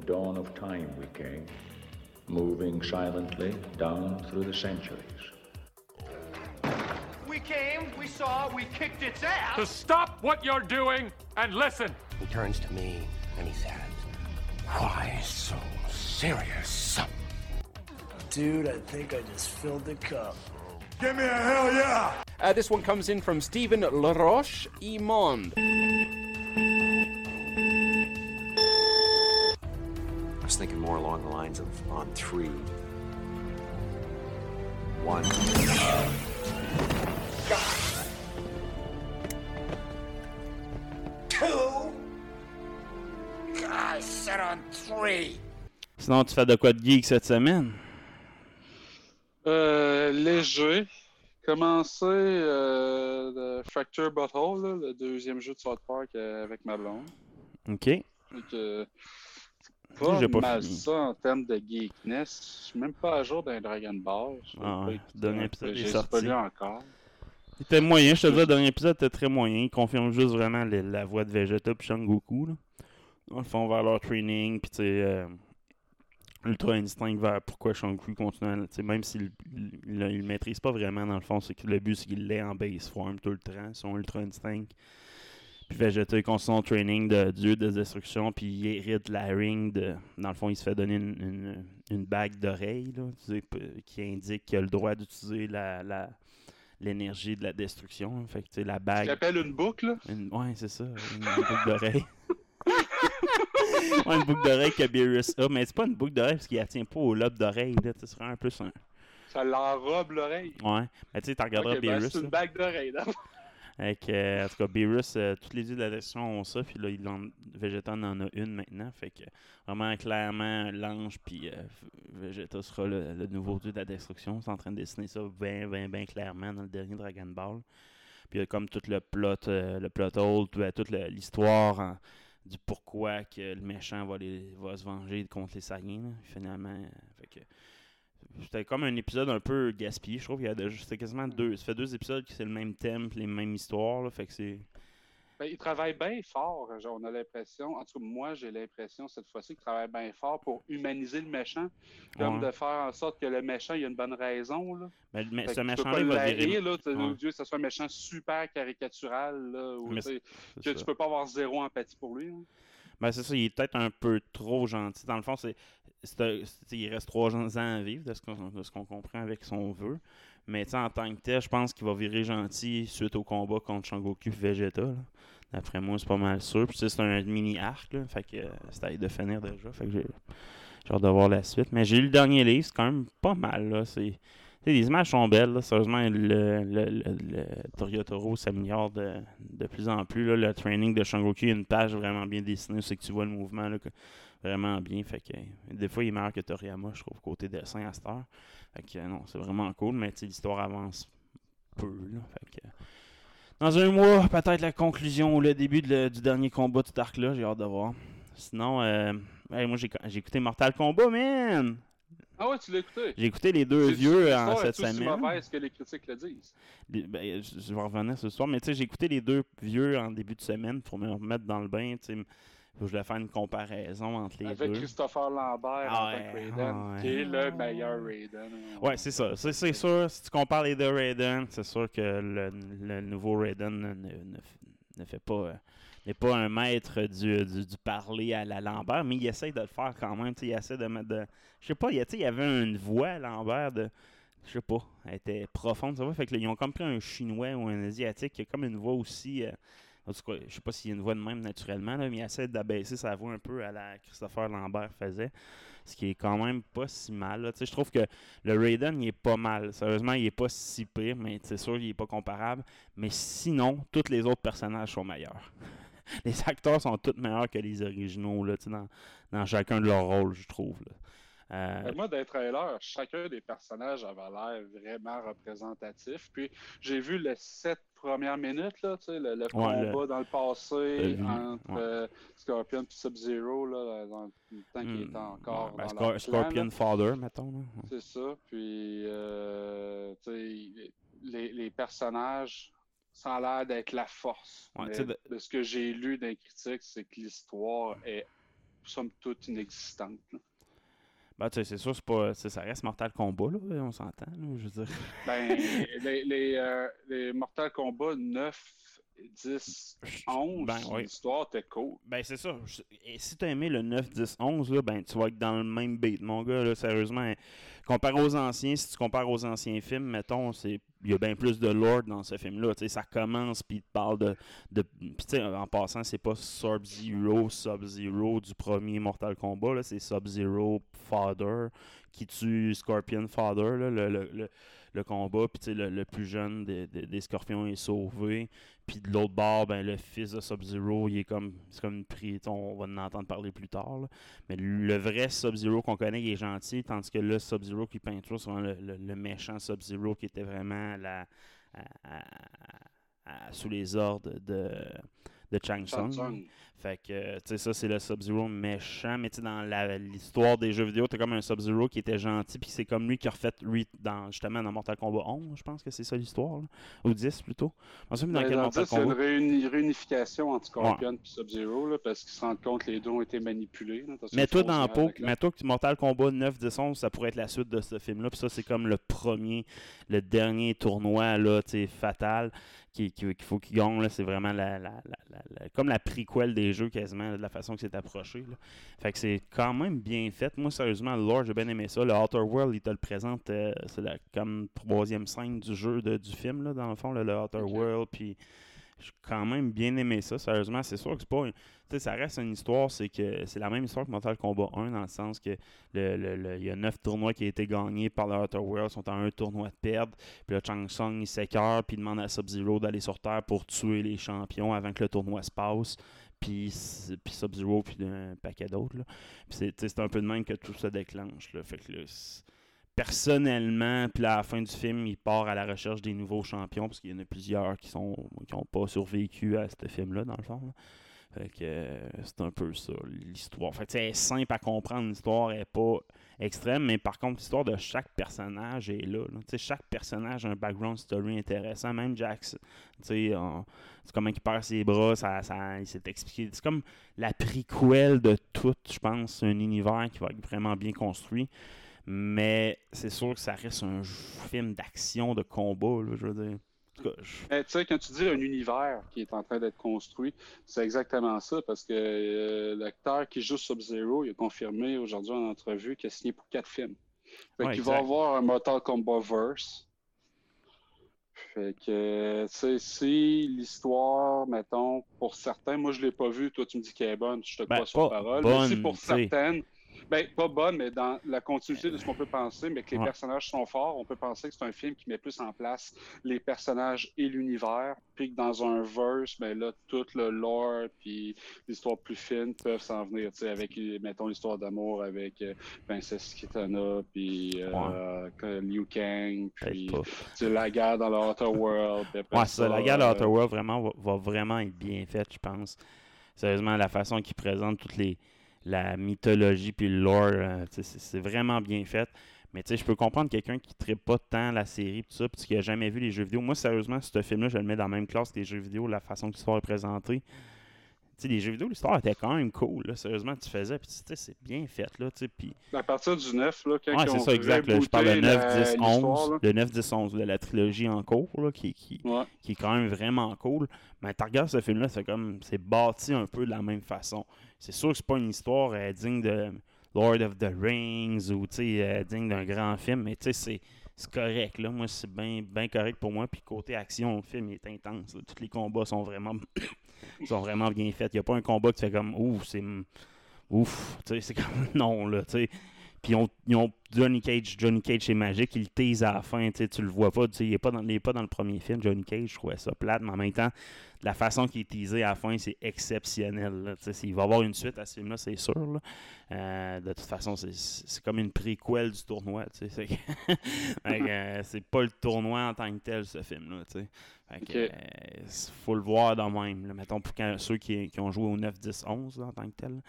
the dawn of time we came, moving silently down through the centuries. We came, we saw, we kicked its ass. To stop what you're doing and listen. He turns to me and he says, Why so serious? Dude, I think I just filled the cup. Give me a hell yeah! Uh, this one comes in from Stephen Laroche Imond. On three. One. Two. I said on three. Sinon, tu fais de quoi de geek cette semaine? Euh, léger. Commencer euh, de Fracture Butthole, là, le deuxième jeu de South Park euh, avec ma blonde. Ok. Donc, euh, pas pas mal fini. ça en termes de geekness. Je suis même pas à jour d'un Dragon Ball. Ah ouais, dernier épisode Je est sorti. pas lu encore. C'était moyen, je te dis, le dernier épisode était très moyen. Il confirme juste vraiment la voix de Vegeta et Goku. Là. Dans le fond, vers leur training, puis tu sais, euh, Ultra Instinct vers pourquoi Shang-Chi continue, à- même s'il il, il- il le maîtrise pas vraiment, dans le fond, c'est que le but, c'est qu'il l'ait en base form tout le temps, son Ultra Instinct. Puis il continue son training de dieu de destruction, puis il hérite la ring de... Dans le fond, il se fait donner une, une, une bague d'oreille, qui indique qu'il a le droit d'utiliser la... la l'énergie de la destruction. Fait que, tu sais, la Ce bague... une boucle. Une- Ouais, c'est ça. Une, boucle d'oreille. ouais, une boucle d'oreille que Beerus a. Mais c'est pas une boucle d'oreille parce qu'il la tient pas au lobe d'oreille. C'est vraiment un peu un. Ça l'enrobe l'oreille. Ouais. Mais tu sais, tu regarderas ben, Beerus. c'est une bague d'oreille. Avec, euh, en tout cas, Beerus, euh, tous les dieux de la destruction ont ça. Puis là, Vegeta en a une maintenant. Fait que vraiment, clairement, l'ange puis euh, Vegeta sera le, nouveau dieu de la destruction. C'est en train de dessiner ça bien, bien, bien clairement dans le dernier Dragon Ball. Puis comme tout le plot, euh, le plot hole, euh, toute l'histoire en- du pourquoi que le méchant va, les, va se venger contre les Saiyans. finalement, fait que c'était comme un épisode un peu gaspillé. Je trouve qu'il y a de- c'était quasiment deux. Ça fait deux épisodes que c'est le même thème, les mêmes histoires. Là, fait que c'est. Ben, il travaille bien fort, genre, on a l'impression, en tout cas moi j'ai l'impression cette fois-ci qu'il travaille bien fort pour humaniser le méchant, comme Ouais. de faire en sorte que le méchant il a une bonne raison. Là. Mais, mais Fait ce méchant-là, va virer. là, Ouais. Dieu, que ce soit un méchant super caricatural, là, que ça. tu peux pas avoir zéro empathie pour lui. hein. Ben, c'est ça, il est peut-être un peu trop gentil. Dans le fond, c'est, il reste trois ans à vivre, de ce qu'on, comprend avec son vœu. Mais en tant que tel, je pense qu'il va virer gentil suite au combat contre Shangoku et Vegeta. D'après moi, c'est pas mal sûr. Puis c'est un mini-arc, là. Fait que euh, c'est à de finir déjà. Fait que j'ai, j'ai hâte de voir la suite. Mais j'ai lu le dernier livre, c'est quand même pas mal, là. C'est... les images sont belles, sérieusement, le, le, le, le s'améliore de, de plus en plus. Le training de Shangoku, a une page vraiment bien dessinée, c'est que tu vois le mouvement vraiment bien. Fait que, des fois, il est meilleur que Toriyama, je trouve, côté dessin à cette heure. Fait que, non, c'est vraiment cool, mais l'histoire avance peu. Dans un mois, peut-être la conclusion ou le début du dernier combat de cet arc-là, j'ai hâte de voir. Sinon, euh, moi, j'ai écouté Mortal Kombat, man! Ah ouais, tu l'as écouté. J'ai écouté les deux vieux en cette semaine. mauvaise que les critiques le disent? Les- ben, je je vais revenir ce soir, mais tu sais, j'ai écouté les deux vieux en début de semaine pour me remettre dans le bain. Tu sais, je voulais faire une comparaison entre les Avec deux. Christopher Lambert Ah en tant que ouais, Raiden, ah ouais. qui est le meilleur Raiden. Ouais, c'est ça. C'est c'est sûr, si tu compares les deux Raiden, c'est sûr que le, le nouveau Raiden ne, ne- ne fait pas. N'est pas un maître du, du, parler à la Lambert, mais il essaye de le faire quand même. Il essaie de mettre de. Je sais pas, il y avait une voix à Lambert de. Je sais pas, elle était profonde, ça va. Fait que là, ils ont comme pris un chinois ou un asiatique qui a comme une voix aussi. euh, en tout cas, je sais pas s'il y a une voix de même naturellement, mais il essaie d'abaisser sa voix un peu à la Christopher Lambert faisait. Ce qui est quand même pas si mal. Je trouve que le Raiden, il est pas mal. Sérieusement, il est pas si pire, mais c'est sûr, il est pas comparable. Mais sinon, tous les autres personnages sont meilleurs. les acteurs sont tous meilleurs que les originaux là, dans, dans chacun de leurs rôles, je trouve. là. Euh, Euh, Moi, d'un trailer, chacun des personnages avait l'air vraiment représentatif. Puis j'ai vu les sept premières minutes, là, le, le combat le- dans le passé le entre ouais. euh, Scorpion et Sub-Zero, là, dans le temps qu'il hmm, était encore. ouais, ben, dans leur Scorpion. Father, mettons. là. C'est ça. Puis, euh, les personnages, ça a l'air d'être la force. Ouais, de- de... ce que j'ai lu dans les critiques, c'est que l'histoire est somme toute inexistantes. là. Ben, tu sais, c'est sûr, c'est pas, ça reste Mortal Kombat, là, on s'entend, je veux dire. Ben, les, les, euh, les Mortal Kombat 9, 10, 11, Ben, l'histoire était cool. Ben, c'est ça. Et si t'as aimé le 9, 10, 11, là, ben, tu vas être dans le même beat, mon gars, là, sérieusement. Comparé aux anciens, si tu compares aux anciens films, mettons, c'est il y a bien plus de lore dans ce film-là. Ça commence, puis il te parle de. de puis, tu sais, en passant, c'est pas Sub-Zero, Sub-Zero du premier Mortal Kombat, c'est Sub-Zero Father qui tue Scorpion Father, là, le, le, le, le combat, puis le, le plus jeune des, des, Scorpions est sauvé. Puis de l'autre bord, ben, le fils de Sub-Zero, il est comme. C'est comme une pri- On va en entendre parler plus tard. Mais le vrai Sub-Zero qu'on connaît, il est gentil, tandis que le Sub-Zero qui peint toujours, c'est le, le- le méchant Sub-Zero qui était vraiment sous les ordres de, de Chang Tsung. Fait que, euh, tu sais, ça, c'est le Sub-Zero méchant. Mais tu sais, dans l'histoire des jeux vidéo, t'as comme un Sub-Zero qui était gentil, puis c'est comme lui qui a refait re- dans, justement dans Mortal Kombat 11, je pense que c'est ça l'histoire. Ou 10 plutôt. Dans quel dans Mortal 10, il y a une réuni- réunification entre Scorpion et Sub-Zero, parce qu'ils se rendent compte que les deux ont été manipulés. là, Mais toi dans mais toi que Mortal Kombat 9, 10, 11, ça pourrait être la suite de ce film-là. Puis ça, c'est comme le premier, le dernier tournoi, là, tu sais, fatal, qui- qui- qu'il faut qu'il gagne. là. C'est vraiment la, la, la- la- la- comme la prequel des jeux, quasiment, là, de la façon que c'est approché. là. Fait que c'est quand même bien fait. Moi, sérieusement, le lore, j'ai bien aimé ça. Le Outer World, il te le présente, euh, c'est la comme troisième scène du jeu, de- du film, là, dans le fond, là, le Outer. World. Puis j'ai quand même bien aimé ça, sérieusement. C'est sûr que c'est pas. Tu sais, ça reste une histoire, c'est que c'est la même histoire que Mortal Kombat 1, dans le sens que le, le- le- il y a neuf tournois qui ont été gagnés par le Outer World, sont en un tournoi de perdre. Puis le Chang Sung, il s'écœure, puis il demande à Sub-Zero d'aller sur Terre pour tuer les champions avant que le tournoi se passe. Puis, Sub-Zero, puis un paquet d'autres. c'est un peu de même que tout ça déclenche. Là. Fait que là, personnellement, puis à la fin du film, il part à la recherche des nouveaux champions, parce qu'il y en a plusieurs qui qui ont pas survécu à ce film-là, dans le fond. Fait que euh, c'est un peu ça, l'histoire. Fait que simple à comprendre, l'histoire est pas extrême, mais par contre, l'histoire de chaque personnage est là. chaque personnage a un background story intéressant. Même Jax, c'est comment il perd ses bras, ça, ça, il s'est expliqué. C'est comme la prequel de tout, je pense, un univers qui va être vraiment bien construit. Mais c'est sûr que ça reste un film d'action, de combat, là, je veux dire. Tu sais, quand tu dis un univers qui est en train d'être construit, c'est exactement ça, parce que euh, l'acteur qui joue Sub-Zero, il a confirmé aujourd'hui en entrevue qu'il a signé pour quatre films. Fait Ouais, qu'il va avoir un Mortal Kombat verse. Fait que, tu sais, si l'histoire, mettons, pour certains, moi je l'ai pas vu, toi tu me dis qu'elle est bonne, je te Ben, crois sur parole. bonne, mais si pour certaines, ben, pas bonne, mais dans la continuité de ce qu'on peut penser, mais que les Ouais. personnages sont forts, on peut penser que c'est un film qui met plus en place les personnages et l'univers, puis que dans un verse, ben là, tout le lore puis l'histoire plus fine peuvent s'en venir, tu sais, avec, mettons, l'histoire d'amour avec euh, Princess Kitana, puis euh, Liu Kang, puis la guerre dans le Outer World. Ouais, ça, la guerre de euh, Outer World vraiment, va, va vraiment être bien faite, je pense. Sérieusement, la façon qu'il présente toute les, la mythologie puis le lore, euh, c'est vraiment bien fait. Mais tu sais, je peux comprendre quelqu'un qui ne pas tant la série pis ça, puis qui a jamais vu les jeux vidéo. Moi, sérieusement, ce film-là, je le mets dans la même classe que les jeux vidéo, la façon que l'histoire est. Sais, les jeux vidéo, l'histoire était quand même cool. là. Sérieusement, tu faisais, puis tu sais, c'est bien fait, là, puis... À partir du 9, là, quand Ouais, c'est ça, exact. là. je parle de rebooté 9, la- 10, l'histoire, 11. là. Le 9, 10, 11 de la trilogie en cours, là, qui, qui, Ouais. qui est quand même vraiment cool. Mais tu regardes ce film-là, c'est comme c'est bâti un peu de la même façon. C'est sûr que c'est pas une histoire euh, digne de Lord of the Rings ou tu sais, euh, digne d'un grand film, mais tu sais, c'est c'est correct. Là. Moi, c'est bien correct pour moi. Puis côté action, le film est intense. Tous les combats sont vraiment sont vraiment bien faits. Il n'y a pas un combat qui fait comme ouf, c'est ouf. Tu sais, c'est comme non, là, tu sais. Puis ont, ils ont Johnny Cage, Johnny Cage c'est magique, il tease à la fin, tu le vois pas, il est pas dans, il est pas dans le premier film, Johnny Cage, je trouvais ça plate, mais en même temps, la façon qu'il est teasé à la fin, c'est exceptionnel, il va y avoir une suite à ce film-là, c'est sûr, là. Euh, de toute façon, c'est- comme une préquelle du tournoi, c'est euh, c'est pas le tournoi en tant que tel, ce film-là, tu sais. Fait que, Ok. euh, faut le voir dans même, là. mettons, pour quand- ceux qui, qui ont joué au 9, 10, 11, là, en tant que tel.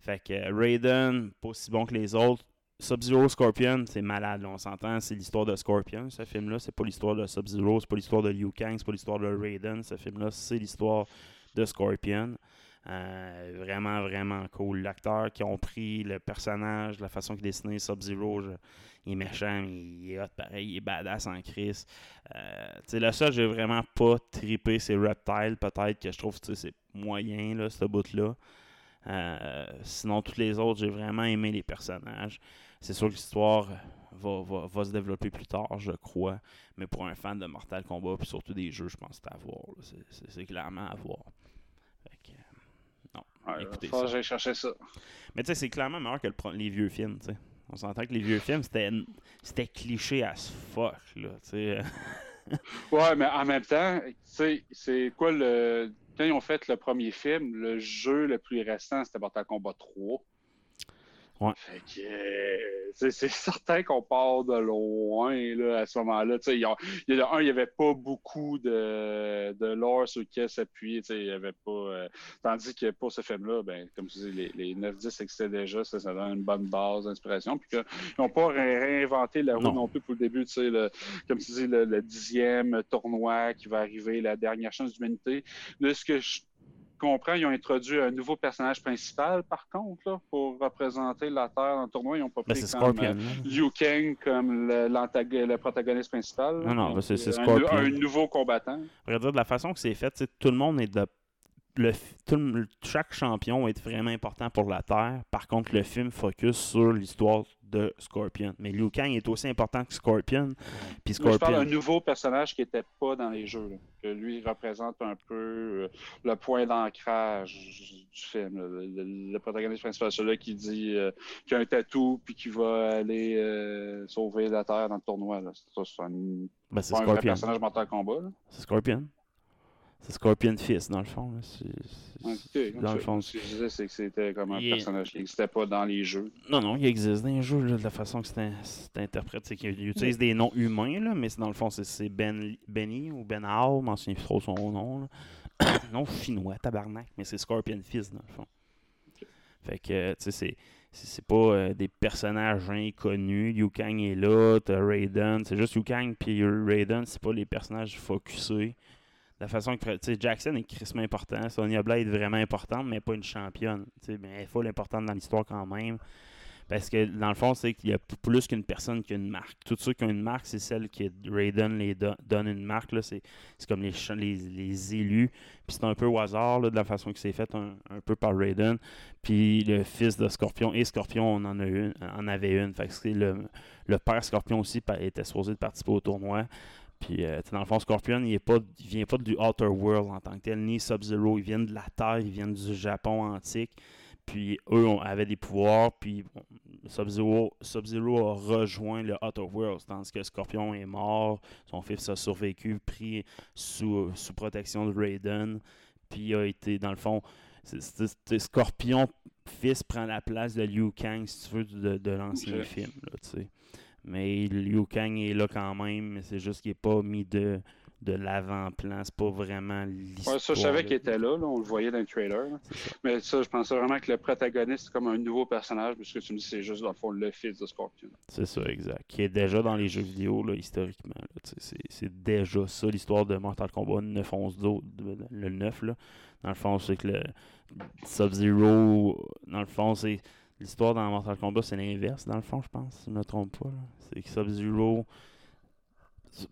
Fait que Raiden, pas aussi bon que les autres. Sub-Zero Scorpion, c'est malade, on s'entend, c'est l'histoire de Scorpion, ce film-là. C'est pas l'histoire de Sub-Zero, c'est pas l'histoire de Liu Kang, c'est pas l'histoire de Raiden. Ce film-là, c'est l'histoire de Scorpion. Euh, vraiment, vraiment cool. L'acteur qui ont pris le personnage, la façon qu'il dessinait Sub-Zero, il est méchant, mais il est hot pareil, il est badass en crise. Euh, le seul, j'ai vraiment pas trippé, c'est Reptile, peut-être, que je trouve que c'est moyen, là, ce bout-là. Euh, sinon, tous les autres, j'ai vraiment aimé les personnages. C'est sûr que l'histoire va, va- va se développer plus tard, je crois. Mais pour un fan de Mortal Kombat, puis surtout des jeux, je pense que c'est à voir. C'est- clairement à voir. Fait que, euh, non, Ouais, écoutez ça. j'aille chercher ça. Mais tu sais, c'est clairement meilleur que le les vieux films, tu sais. On s'entend que les vieux films, c'était cliché as fuck, là, tu sais. Ouais, mais en même temps, tu sais, c'est quoi le. Quand ils ont fait le premier film, le jeu le plus récent, c'était Mortal Kombat 3. Ouais. Fait que, euh, c'est certain qu'on part de loin là, à ce moment-là. Il y a, y a- un, il n'y avait pas beaucoup de, de lore sur lequel s'appuyer. Il y avait pas. euh, tandis que pour ce film-là, ben, comme tu dis, les, les 9-10 existaient déjà, ça, ça donne une bonne base d'inspiration. Puis qu'ils n'ont pas ré- réinventé la roue Non. non, plus pour le début. Le, comme tu dis, le, le dixième tournoi qui va arriver, la dernière chance d'humanité. De ce que je comprends, ils ont introduit un nouveau personnage principal, par contre, là, pour représenter la Terre dans le tournoi. Ils n'ont pas Ben, pris comme, Scorpion. euh. Liu Kang comme le, protagoniste principal. là. Non, non, ben, c'est- un- Scorpion. Un, nouveau combattant. Dire, de la façon que c'est fait, tout le monde est de. Le, tout chaque champion va être vraiment important pour la Terre. Par contre, le film focus sur l'histoire de Scorpion. Mais Liu Kang est aussi important que Scorpion. Puis Moi, je parle Scorpion. d'un nouveau personnage qui n'était pas dans les jeux. là. Que lui représente un peu euh, le point d'ancrage du film. Le, le- le protagoniste principal, celui qui dit euh, qu'il a un tatou puis qui va aller euh, sauver la Terre dans le tournoi. là. Ça, c'est un, Ben, c'est pas un vrai Scorpion. personnage Mortal Kombat. là. C'est Scorpion. C'est Scorpion Fist, dans le fond. dans le fond, Ce que je disais, c'est que c'était comme un Il personnage qui n'existait pas dans les jeux. Non, non, il existe dans les jeux, là, de la façon que c'est c'est interprété. C'est qu'il utilise des noms humains, là, mais c'est dans le fond, c'est- ben, Benny ou Ben Hao, je m'en souviens trop son nom. Non, chinois, tabarnak, mais c'est Scorpion Fist, dans le fond. Fait que, tu sais, c'est. C'est c'est pas euh, des personnages inconnus. Liu Kang est là, t'as Raiden. C'est juste Liu Kang puis Raiden, c'est pas les personnages focusés. La façon que Jackson est crissement important. Sonya Blade est vraiment importante, mais pas une championne. Tu sais, mais elle est full importante dans l'histoire quand même. Parce que dans le fond, c'est qu'il y a plus qu'une personne qui a une marque. Tous ceux qui ont une marque, c'est celle que Raiden les do- donne une marque. C'est comme les, les, les élus. Puis c'est un peu au hasard là, de la façon que c'est fait, un, peu par Raiden. Puis le fils de Scorpion et Scorpion, on en, a une, en avait une. Fait le, le père Scorpion aussi était supposé de participer au tournoi. Puis, euh, dans le fond, Scorpion, il, est pas, il vient pas du Outer World en tant que tel, ni Sub-Zero. Ils viennent de la Terre, ils viennent du Japon antique. Puis, eux ont- avaient des pouvoirs. Puis, bon, Sub-Zero Sub-Zero a rejoint le Outer World. Tandis que Scorpion est mort. Son fils a survécu, pris sous, sous protection de Raiden. Puis, il a été, dans le fond, Scorpion, fils, prend la place de Liu Kang, si tu veux, de, de l'ancien film. Là, tu sais. Mais Liu Kang est là quand même, mais c'est juste qu'il n'est pas mis de, de l'avant-plan. C'est pas vraiment l'histoire. Ouais, ça, je savais qu'il était là, là, on le voyait dans le trailer. là. Mais ça, je pensais vraiment que le protagoniste, c'est comme un nouveau personnage, parce que tu me dis, c'est juste, dans le fond, le fils de Scorpion. C'est ça, exact. Qui est déjà dans les jeux vidéo, là, historiquement. c'est, c'est déjà ça, l'histoire de Mortal Kombat 9 11 do- de- le 9. Là. Dans le fond, c'est que le Sub-Zero, dans le fond, c'est. L'histoire dans Mortal Kombat, c'est l'inverse, dans le fond, je pense, si je me trompe pas. C'est que Sub-Zero.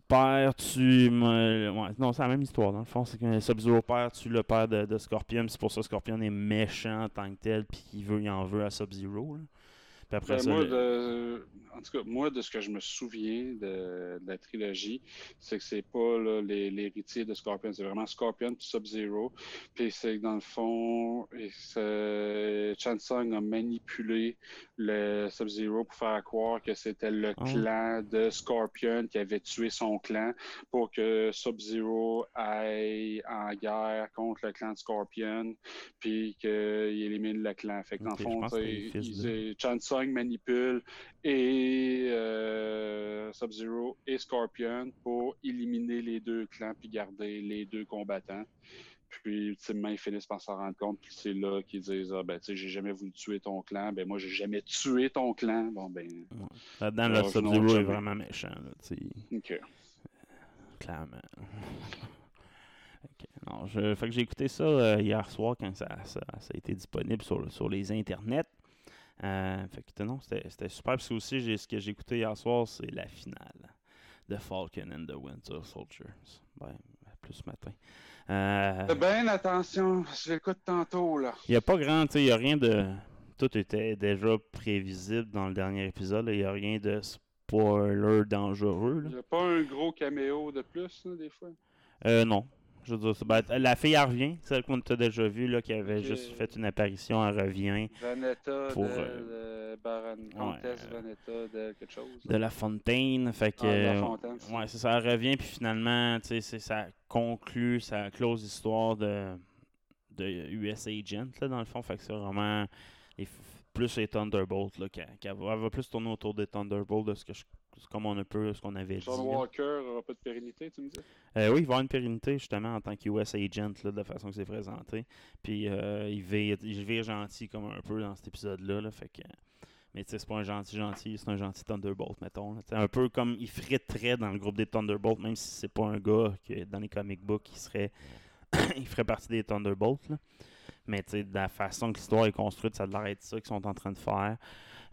perds, tu. Ouais, non, c'est la même histoire, dans le fond. C'est que Sub-Zero perd, tu le père de, de Scorpion. C'est pour ça que Scorpion est méchant en tant que tel, puis qu'il veut, il en veut à Sub-Zero. Là. Puis après Ben, ça. moi, de... En tout cas, moi, de ce que je me souviens de, de la trilogie, c'est que c'est pas là, les- l'héritier de Scorpion, c'est vraiment Scorpion puis Sub-Zero. Puis c'est que dans le fond, et c'est- Chansung a manipulé le Sub-Zero pour faire croire que c'était le Ah. clan de Scorpion qui avait tué son clan pour que Sub-Zero aille en guerre contre le clan de Scorpion puis qu'il élimine le clan. Fait que dans le fond, de- Chansung manipule et euh, Sub-Zero et Scorpion pour éliminer les deux clans puis garder les deux combattants. Puis, ultimement, ils finissent par s'en rendre compte. Puis, c'est là qu'ils disent Ah, ben, tu sais, j'ai jamais voulu tuer ton clan. Ben, moi, j'ai jamais tué ton clan. Bon, ben, Là-dedans, le non, est vraiment méchant. Là, tu sais, OK. clairement. Ok. Non, je, fait que j'ai écouté ça euh, hier soir quand ça, ça, ça a été disponible sur, sur les internets. Euh, fait que non, c'était super. Parce que aussi, j'ai- ce que j'ai écouté hier soir, c'est la finale de Falcon and the Winter Soldier. Ben, plus ce matin. Euh, Fais bien attention, je l'écoute tantôt, là. Il n'y a pas grand, tu sais, il n'y a rien de. Tout était déjà prévisible dans le dernier épisode. Il n'y a rien de spoiler dangereux. Il n'y a pas un gros caméo de plus, là, des fois? Euh, non. Je veux dire, ben, la fille, elle revient. Celle qu'on t'a déjà vue, là, qui avait juste fait une apparition, elle revient. Vanetta, Pour, de, euh, de Baronne, Comtesse Vanetta, de quelque chose. De la fontaine. Fait que. Ah, de La Fontaine, ouais, c'est ça. Elle revient, puis finalement, tu sais, c'est- ça conclut, ça close l'histoire de, de US Agent, là, dans le fond. Fait que c'est vraiment. les plus les Thunderbolts, là, qu'elle va, elle va plus tourner autour des Thunderbolts de ce que je- comme on a peu, ce qu'on avait John dit. là. Walker n'aura pas de pérennité, tu me dis? Euh, oui, il va avoir une pérennité justement en tant qu'US agent là, de la façon que c'est présenté. Puis euh, il, vire, il vire gentil comme un peu dans cet épisode-là. là, fait que, mais tu sais, c'est pas un gentil gentil, c'est un gentil Thunderbolt, mettons. C'est un peu comme il fritterait dans le groupe des Thunderbolts, même si c'est pas un gars que dans les comic books il serait il ferait partie des Thunderbolts. là. Mais tu sais, de la façon que l'histoire est construite, ça a l'air d'être ça qu'ils sont en train de faire.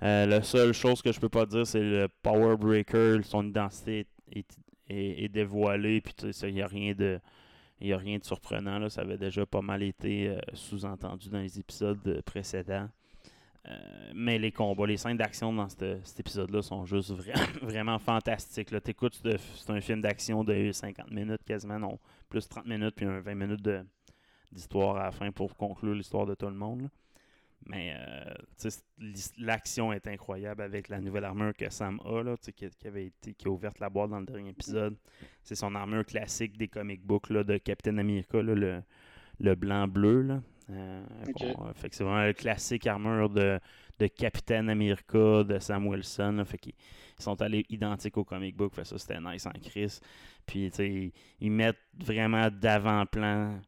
Euh, la seule chose que je peux pas dire, c'est le Power Breaker, son identité est, dévoilée, puis tu sais, il n'y a rien de. A rien de surprenant, là. ça avait déjà pas mal été euh, sous-entendu dans les épisodes euh, précédents. Mais les combats, les scènes d'action dans cet épisode-là sont juste vra- vraiment fantastiques. T'écoutes, c'est un film d'action de 50 minutes quasiment, non, plus 30 minutes, puis un 20 minutes d'histoire à la fin pour conclure l'histoire de tout le monde. Mais euh, l'action est incroyable avec la nouvelle armure que Sam a, là, qui, qui avait été, qui a ouvert la boîte dans le dernier épisode. C'est son armure classique des comic books là, de Captain America, là, le, le blanc-bleu. Euh, bon, euh, fait que c'est vraiment le classique armure de, de Captain America de Sam Wilson. là. fait qu'ils sont allés identiques au comic book. Fait ça, c'était nice en crise. Puis, ils mettent vraiment d'avant-plan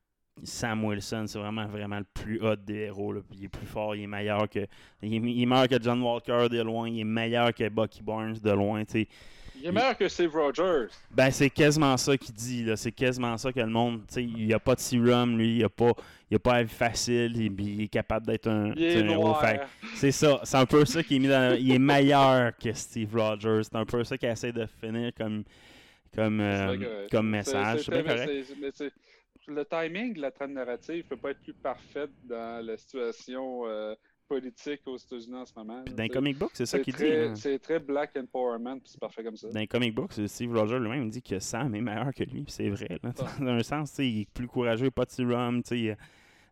Sam Wilson, c'est vraiment, vraiment le plus hot des héros. là. Il est plus fort, il est meilleur que. Il est, il est meilleur que John Walker de loin, il est meilleur que Bucky Barnes de loin. Il est meilleur que Steve Rogers. Ben, c'est quasiment ça qu'il dit. C'est quasiment ça que le monde. Il n'y a pas de serum, lui. Il n'a pas, il a pas la vie facile. Il, il est capable d'être un, héros. C'est ça. C'est un peu ça qui est mis dans. Il est meilleur que Steve Rogers. C'est un peu ça qu'il essaie de finir comme, comme, euh, comme message. c'est- bien correct. Le timing de la trame narrative peut pas être plus parfaite dans la situation euh, politique aux États-Unis en ce moment. Puis dans les comic books, c'est ça qu'il dit. hein. C'est très black empowerment, puis c'est parfait comme ça. Dans les comic books, c'est Steve Rogers lui-même dit que Sam est meilleur que lui, puis c'est vrai. Là. Ah. Dans un sens, il est plus courageux, pas de serum, tu sais.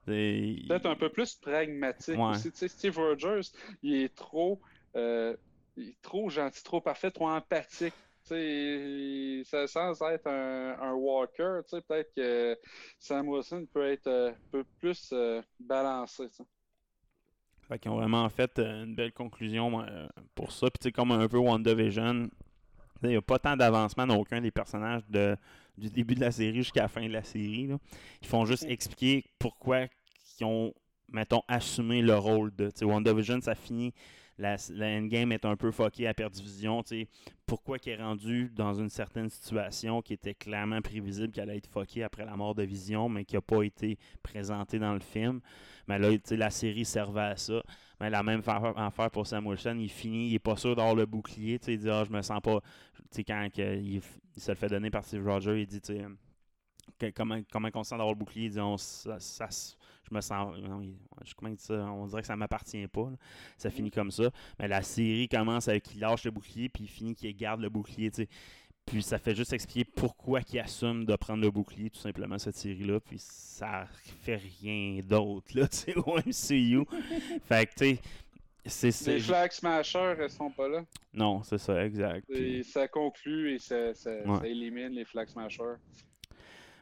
Peut-être un peu plus pragmatique Ouais. aussi. Steve Rogers, il est trop, euh, il est trop gentil, trop parfait, trop empathique. Tu sais, sans être un, un walker, tu sais, peut-être que Sam Wilson peut être euh, un peu plus euh, balancé. tu sais. Fait qu'ils ont vraiment fait euh, une belle conclusion euh, pour ça. Puis tu sais, comme un peu WandaVision, il n'y a pas tant d'avancement dans aucun des personnages de, du début de la série jusqu'à la fin de la série. là. Ils font juste expliquer pourquoi ils ont, mettons, assumé le rôle de. WandaVision, ça finit. La, endgame est un peu fuckée à perte division. tu sais. Pourquoi qu'il est rendu dans une certaine situation qui était clairement prévisible qu'elle allait être fuckée après la mort de Vision, mais qui n'a pas été présentée dans le film? Mais là, la série servait à ça. Mais la même fa- affaire pour Sam Wilson, il finit, il est pas sûr d'avoir le bouclier. Il dit Ah, je me sens pas. Quand il, se le fait donner par Steve Rogers, il dit que- comment, comment on se sent d'avoir le bouclier Il dit On- ça, ça Je me sens. non, je- comment ça On dirait que ça m'appartient pas. là. Ça finit comme ça. Mais la série commence avec qu'il lâche le bouclier, puis il finit qu'il garde le bouclier. Puis ça fait juste expliquer pourquoi il assume de prendre le bouclier, tout simplement, cette série-là. Puis ça fait rien d'autre, là, tu sais, au MCU. fait que, tu sais, Les Flag Smashers ne sont pas là. Non, c'est ça, exact. Puis, ça conclut et ça, ça- Ouais. ça élimine les Flag Smashers.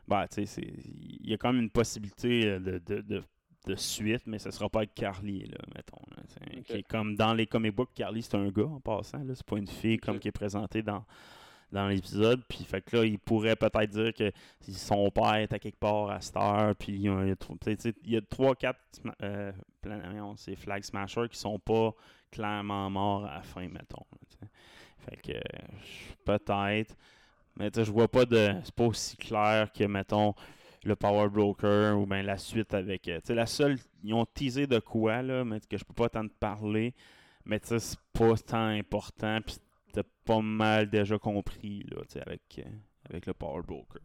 Bah, tu sais, c'est- il y a quand même une possibilité euh, de, de, de, de suite, mais ce sera pas avec Carly, là, mettons. là, qui est comme dans les comic books, Carly, c'est un gars, en passant, là. C'est pas une fille comme qui est présentée dans dans l'épisode, puis fait que là, il pourrait peut-être dire que son père est à quelque part à cette heure, puis il y a, il y a trop- tu sais, tu sais, il y a 3-4 euh, ces Flag Smashers qui sont pas clairement morts à la fin, mettons. Fait que euh, peut-être, mais je vois pas de. C'est pas aussi clair que, mettons, le Power Broker ou bien la suite avec. euh, tu sais, la seule. Ils ont teasé de quoi, là, mais que je peux pas tant te parler. Mais tu sais, c'est pas tant important. Puis t'as pas mal déjà compris, là, tu sais, avec, euh, avec le Power Broker.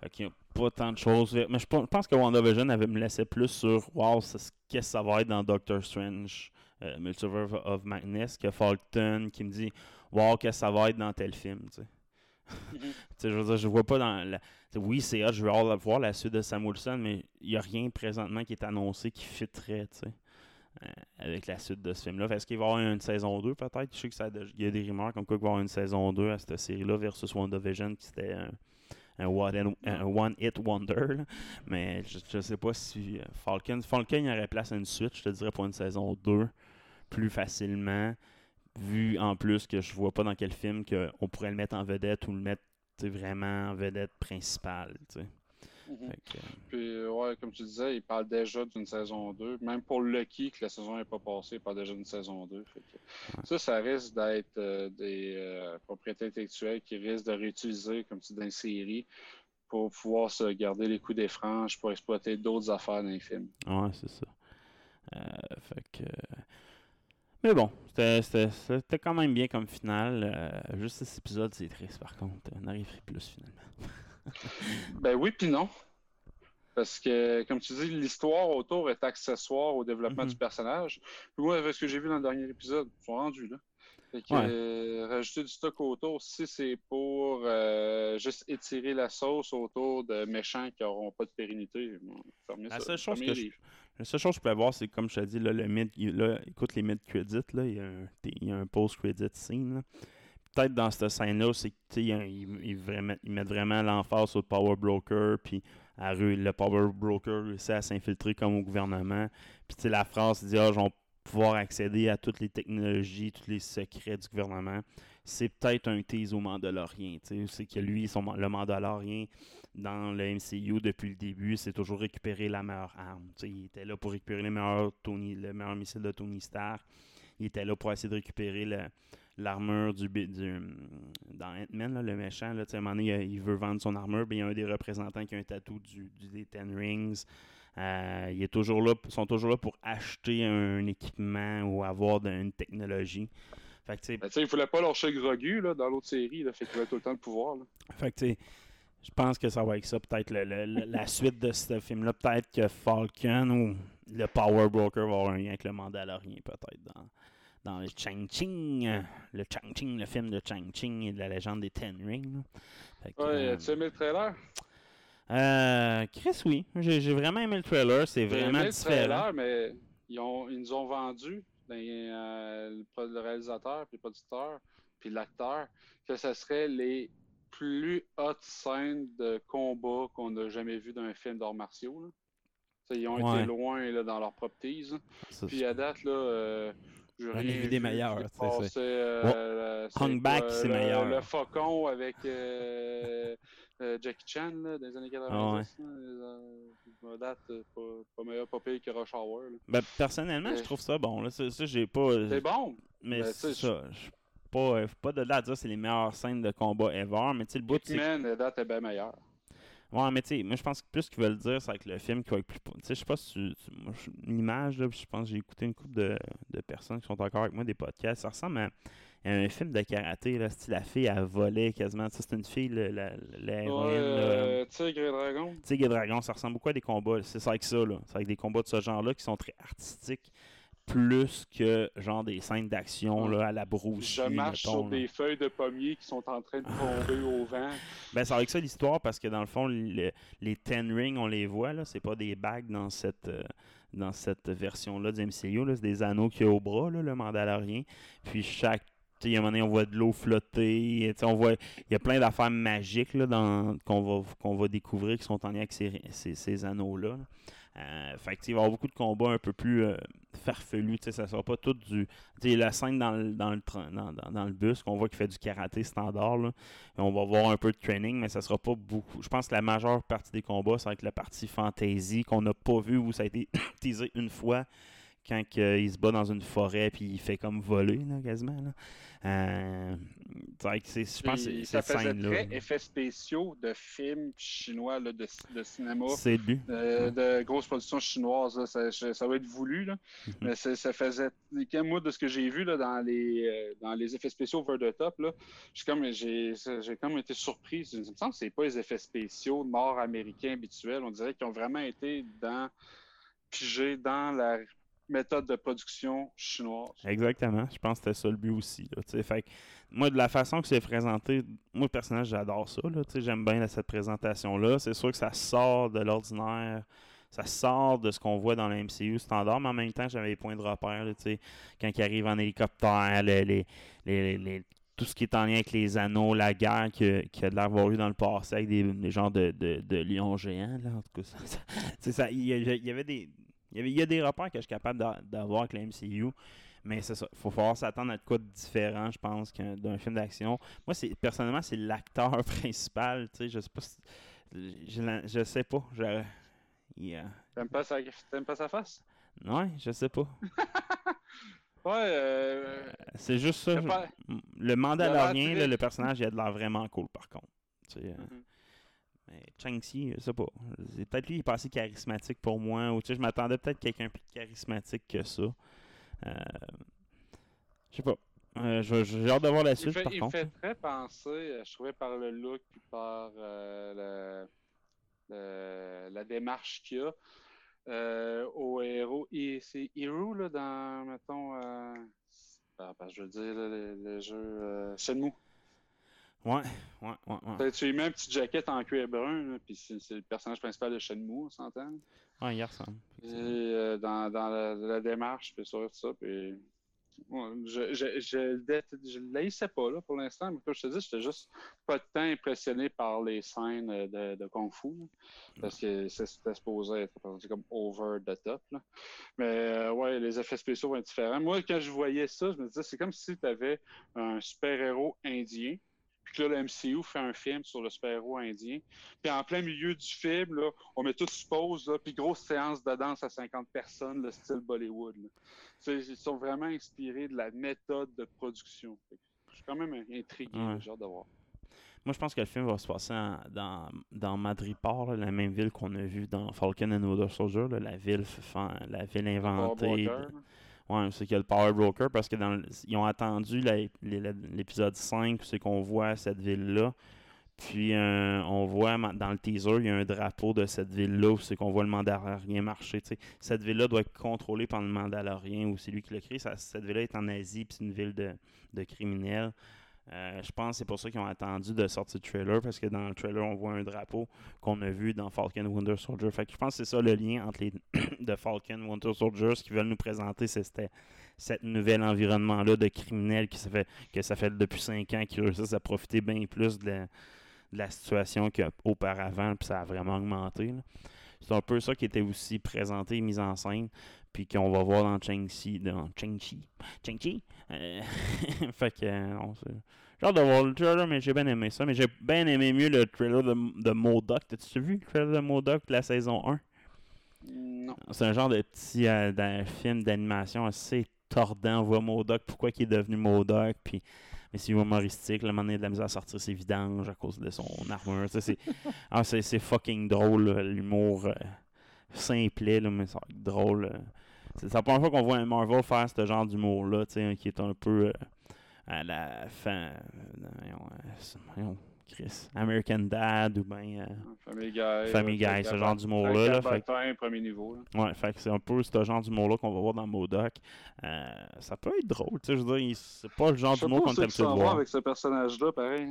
Fait qu'il y a pas tant de choses. Mais je pe- je pense que WandaVision avait me laissé plus sur Wow, qu'est-ce que ça va être dans Doctor Strange, euh, Multiverse of Madness, que Falcon qui me dit Wow, qu'est-ce que ça va être dans tel film, tu sais. Je veux dire, je vois pas dans. La... Oui, c'est hot, je veux avoir- voir la suite de Sam Wilson, mais il n'y a rien présentement qui est annoncé qui fitterait, euh, avec la suite de ce film-là. Est-ce qu'il va y avoir une saison 2 peut-être? Je sais que ça il y a des rumeurs comme quoi il va y avoir une saison 2 à cette série-là versus WandaVision qui c'était un, one, hit wonder. Mais je, je sais pas si euh, Falcon. Falcon il aurait place à une suite, je te dirais, pour une saison 2 plus facilement. Vu en plus que je vois pas dans quel film que on pourrait le mettre en vedette ou le mettre vraiment en vedette principale. tu sais. Mhm. Que, euh, Puis, euh, ouais, comme tu disais, il parle déjà d'une saison 2. Même pour Lucky, que la saison n'est pas passée, il parle déjà d'une saison 2. Fait que Ça, ça risque d'être euh, des euh, propriétés intellectuelles qui risquent de réutiliser, comme tu dis, dans les séries pour pouvoir se garder les coups des franges pour exploiter d'autres affaires dans les films. Ouais, c'est ça. Euh, fait que. Mais bon, c'était- c'était c'était quand même bien comme finale. Euh, juste cet épisode, c'est triste par contre. On arriverait plus finalement. Ben oui, puis non. Parce que, comme tu dis, l'histoire autour est accessoire au développement du personnage. Puis moi, avec ce que j'ai vu dans le dernier épisode, ils sont rendus là. Fait que, Ouais. euh, rajouter du stock autour, si c'est pour euh, juste étirer la sauce autour de méchants qui n'auront pas de pérennité, bon, La ça. seule chose que je-. La seule chose que je peux voir, c'est comme je te dis, là, le mid, il- là, écoute les mid-credits, là, il y a un, il y a un post-credit scene. Peut-être dans cette scène-là, c'est sais, il ils mettent vraiment l'emphase sur le Power Broker, puis à le Power Broker réussit à s'infiltrer comme au gouvernement. Puis, la phrase dit, ah, vont pouvoir accéder à toutes les technologies, tous les secrets du gouvernement. C'est peut-être un tease au Mandalorien, c'est que lui, le Mandalorien, dans le MCU depuis le début, c'est toujours récupérer la meilleure arme. Il était là pour récupérer le meilleur, Tony, le meilleur missile de Tony Stark. Il était là pour essayer de récupérer l'armure du, du dans Ant-Man, le méchant. Là, à un moment donné, il, il veut vendre son armure, puis il y a un des représentants qui a un tatou du, du- des Ten Rings. Euh, il est toujours là, ils sont toujours là pour acheter un équipement ou avoir de- une technologie. Fait que, Ben, il ne voulait pas lâcher Grogu là, dans l'autre série, là, fait qu'il avait tout le temps le pouvoir. là. Fait que, je pense que ça va être ça, peut-être le- le- la suite de ce film-là. Peut-être que Falcon ou le Power Broker va avoir un lien avec le Mandalorien, peut-être, dans, dans le Chang-Ching. Le Chang-Ching, le film de Chang-Ching et de la légende des Ten Rings. Ouais, euh, as-tu aimé le trailer? euh, Chris, oui. J'ai j'ai vraiment aimé le trailer. C'est vraiment aimé le différent. trailer, mais ils, ont, ils nous ont vendu, ben, euh, le réalisateur, puis le producteur, puis l'acteur, que ce serait les plus hautes scènes de combat qu'on a jamais vu dans un film d'arts martiaux. là. Ils ont Ouais. été loin là, dans leur propre tease. Ça, Puis à date, là, euh, rien vu des meilleurs, c'est- euh, c'est Hung Back, quoi, c'est le- meilleur. Le faucon avec euh, euh, Jackie Chan là, des années 90. Ah ouais. à date, pas, pas meilleur, pas pire que Rush Hour. Ben, personnellement, je trouve ça bon. Là. Ça, ça, j'ai pas. C'est bon. Mais Ben, ça. Je pas, euh, pas de là à dire que c'est les meilleures scènes de combat ever. Mais tu sais, le bout, c'est. Man, la date est bien meilleure. Ouais, mais tu sais, moi je pense que plus ce qu'ils veulent dire, c'est avec le film qui va être plus. Tu sais, je sais pas si tu. tu- moi, l'image, là, puis je pense que j'ai écouté une couple de, de personnes qui sont encore avec moi, des podcasts. Ça ressemble à, à un film de karaté, là. style la fille, elle volait quasiment. Tu sais, c'est une fille, le- la, la Ouais, euh, Tigre et Dragon. Tigre et Dragon, ça ressemble beaucoup à des combats. C'est ça avec ça, là. C'est avec des combats de ce genre-là qui sont très artistiques, plus que genre des scènes d'action, là, à la Bruce Je marche mettons, sur là. des feuilles de pommier qui sont en train de tomber au vent. Ben, c'est avec ça l'histoire parce que dans le fond, le- les Ten Rings, on les voit, là, c'est pas des bagues dans cette, euh, dans cette version-là du MCU, là, c'est des anneaux qu'il y a au bras, là, le Mandalorien. Puis chaque. il y a un moment donné, on voit de l'eau flotter. On voit, il y a plein d'affaires magiques là, dans, qu'on, va, qu'on va découvrir qui sont en lien avec ces, ces, ces anneaux-là. là. Euh, fait que, il va y avoir beaucoup de combats un peu plus euh, farfelus. tu sais, Ça sera pas tout du. tu sais, La scène dans le, dans le, train- dans, dans- le bus, qu'on voit qu'il fait du karaté standard. Là, on va voir un peu de training, mais ça sera pas beaucoup. Je pense que la majeure partie des combats, ça va être la partie fantasy qu'on n'a pas vu où ça a été teasé une fois quand il se bat dans une forêt puis il fait comme voler, là, quasiment. Là. Euh, c'est vrai que c'est- je pense que ça faisait scène-là. très effets spéciaux de films chinois là, de, de cinéma. C'est euh, de grosses productions chinoises, là, ça, ça va être voulu, là. Mhm. mais ça faisait. quand Moi, de ce que j'ai vu là, dans, les, euh, dans les effets spéciaux over the top, là, j'ai comme, j'ai, j'ai comme été surpris. Il me semble que c'est pas les effets spéciaux de morts américains habituels. On dirait qu'ils ont vraiment été dans, pigés dans la méthode de production chinoise. Exactement. Je pense que c'était ça le but aussi. Fait que moi, de la façon que c'est présenté, moi, personnellement, j'adore ça. J'aime bien cette présentation-là. C'est sûr que ça sort de l'ordinaire. Ça sort de ce qu'on voit dans la MCU standard, mais en même temps, j'avais les points de repère. là, quand ils arrivent en hélicoptère, les, les- les- tout ce qui est en lien avec les anneaux, la guerre qui, qui a de l'avoir eu dans le passé avec des, des genres de, de, de lions géants. Ça- il y avait des. Il y, a des repères que je suis capable d'a- d'avoir avec la MCU. Mais c'est ça. Il faut falloir s'attendre à de quoi de différent, je pense, d'un film d'action. Moi, c'est personnellement, c'est l'acteur principal. Tu sais, je sais pas si- Je, je sais pas. Je, yeah. T'aimes pas, sa... Pas sa face? Ouais, je sais pas. Ouais, euh, C'est juste ça. Pas. Le là, le personnage, il a de l'air vraiment cool, par contre. Tu sais, euh, Mhm. Mais Chang-Chi, je sais pas. C'est Peut-être lui, il est pas assez charismatique pour moi. Ou tu sais, je m'attendais peut-être à quelqu'un plus charismatique que ça. Euh, je sais pas. Euh, J'ai hâte de voir la il, suite, fait, par il contre. fait très penser, euh, je trouvais, par le look puis par euh, le- le- la démarche qu'il a au héros. Et C'est Hero, là, dans, mettons, ah, ben, je veux dire, le, le jeu Shenmue. Ouais, ouais, ouais. ouais. Tu lui mets une petite jaquette en cuir brun, puis c'est le personnage principal de Shenmue, on s'entend? Ouais, il ressemble. Et, euh, dans, dans la, la démarche, puis sur ça, puis ouais, je, je, je, je le haïssais pas là, pour l'instant, mais comme je te dis, j'étais juste pas temps impressionné par les scènes de, de Kung Fu, là, parce que c'était supposé être présenté comme over the top. là. Mais euh, ouais, les effets spéciaux vont être différents. Moi, quand je voyais ça, je me disais, c'est comme si tu avais un super-héros indien, puis là, le MCU fait un film sur le super-héros indien. Puis en plein milieu du film, là, on met tout sur pause, là, puis grosse séance de danse à 50 personnes, le style Bollywood. là. Ils sont vraiment inspirés de la méthode de production. Je suis quand même intrigué, Ouais. hâte de voir. Moi, je pense que le film va se passer en- dans, dans Madripoor, là, la même ville qu'on a vue dans Falcon and Winter Soldier, là, la ville, la ville inventée. Ouais, c'est qu'il y a le Power Broker parce que dans ils ont attendu l'épisode 5, c'est qu'on voit cette ville-là. Puis euh, on voit dans le teaser, il y a un drapeau de cette ville-là où c'est qu'on voit le Mandalorien marcher. Cette ville-là doit être contrôlée par le Mandalorien ou c'est lui qui l'a créé. Cette ville-là est en Asie, puis c'est une ville de criminels. Euh, je pense que c'est pour ça qu'ils ont attendu de sortir le trailer parce que dans le trailer, on voit un drapeau qu'on a vu dans Falcon Winter Soldier. Fait je pense que c'est ça le lien entre les de Falcon Winter Soldier. Ce qu'ils veulent nous présenter, c'était cet nouvel environnement-là de criminels qui que ça fait depuis 5 ans qu'ils réussissent à profiter bien plus de la, situation qu'auparavant, puis ça a vraiment augmenté. C'est un peu ça qui était aussi présenté et mis en scène, puis qu'on va voir dans Chang-Chi. Dans Chang-Chi. Chang-Chi. Euh, fait que, euh, J'ai hâte de voir le trailer, mais j'ai bien aimé ça. Mais j'ai bien aimé mieux le trailer de, de Modoc. T'as-tu vu le trailer de Modoc de la saison 1? Non. C'est un genre de petit euh, film d'animation assez tordant. On voit Modoc, pourquoi il est devenu Modoc, puis mais c'est humoristique. Le moment donné, il a de la misère à sortir ses vidanges à cause de son armure. C'est ah, c'est c'est fucking drôle, là, l'humour euh, simplet, là, mais c'est drôle. euh. C'est la première fois qu'on voit un Marvel faire ce genre d'humour-là, sais, qui est un peu euh, à la fin. Chris. American Dad ou bien. euh, Family Guy. Family Guy, ce genre d'humour-là, là, Frank fait que- Captain, premier niveau. là. Ouais, fait que c'est un peu ce genre d'humour-là qu'on va voir dans Modoc. Euh, ça peut être drôle, tu sais, je veux dire, c'est pas le genre Je sais d'humour qu'on est habitué de voir. avec ce personnage-là, pareil.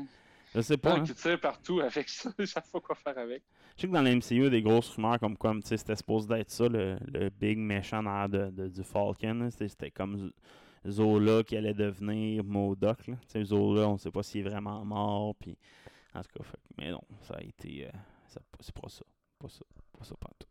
Je sais pas, hein. tire partout avec ça, ils savent pas quoi faire avec. Je sais que dans la MCU, il y a des grosses rumeurs comme quoi, tu sais, c'était supposé d'être ça, le, le big méchant dans de, de- du Falcon. C'était comme Zola qui allait devenir Modoc. Là. Zola, on sait pas s'il est vraiment mort. Puis, en tout cas, fait mais non, ça a été. euh, c'est pas ça. Pas ça. Pas ça, pas tout.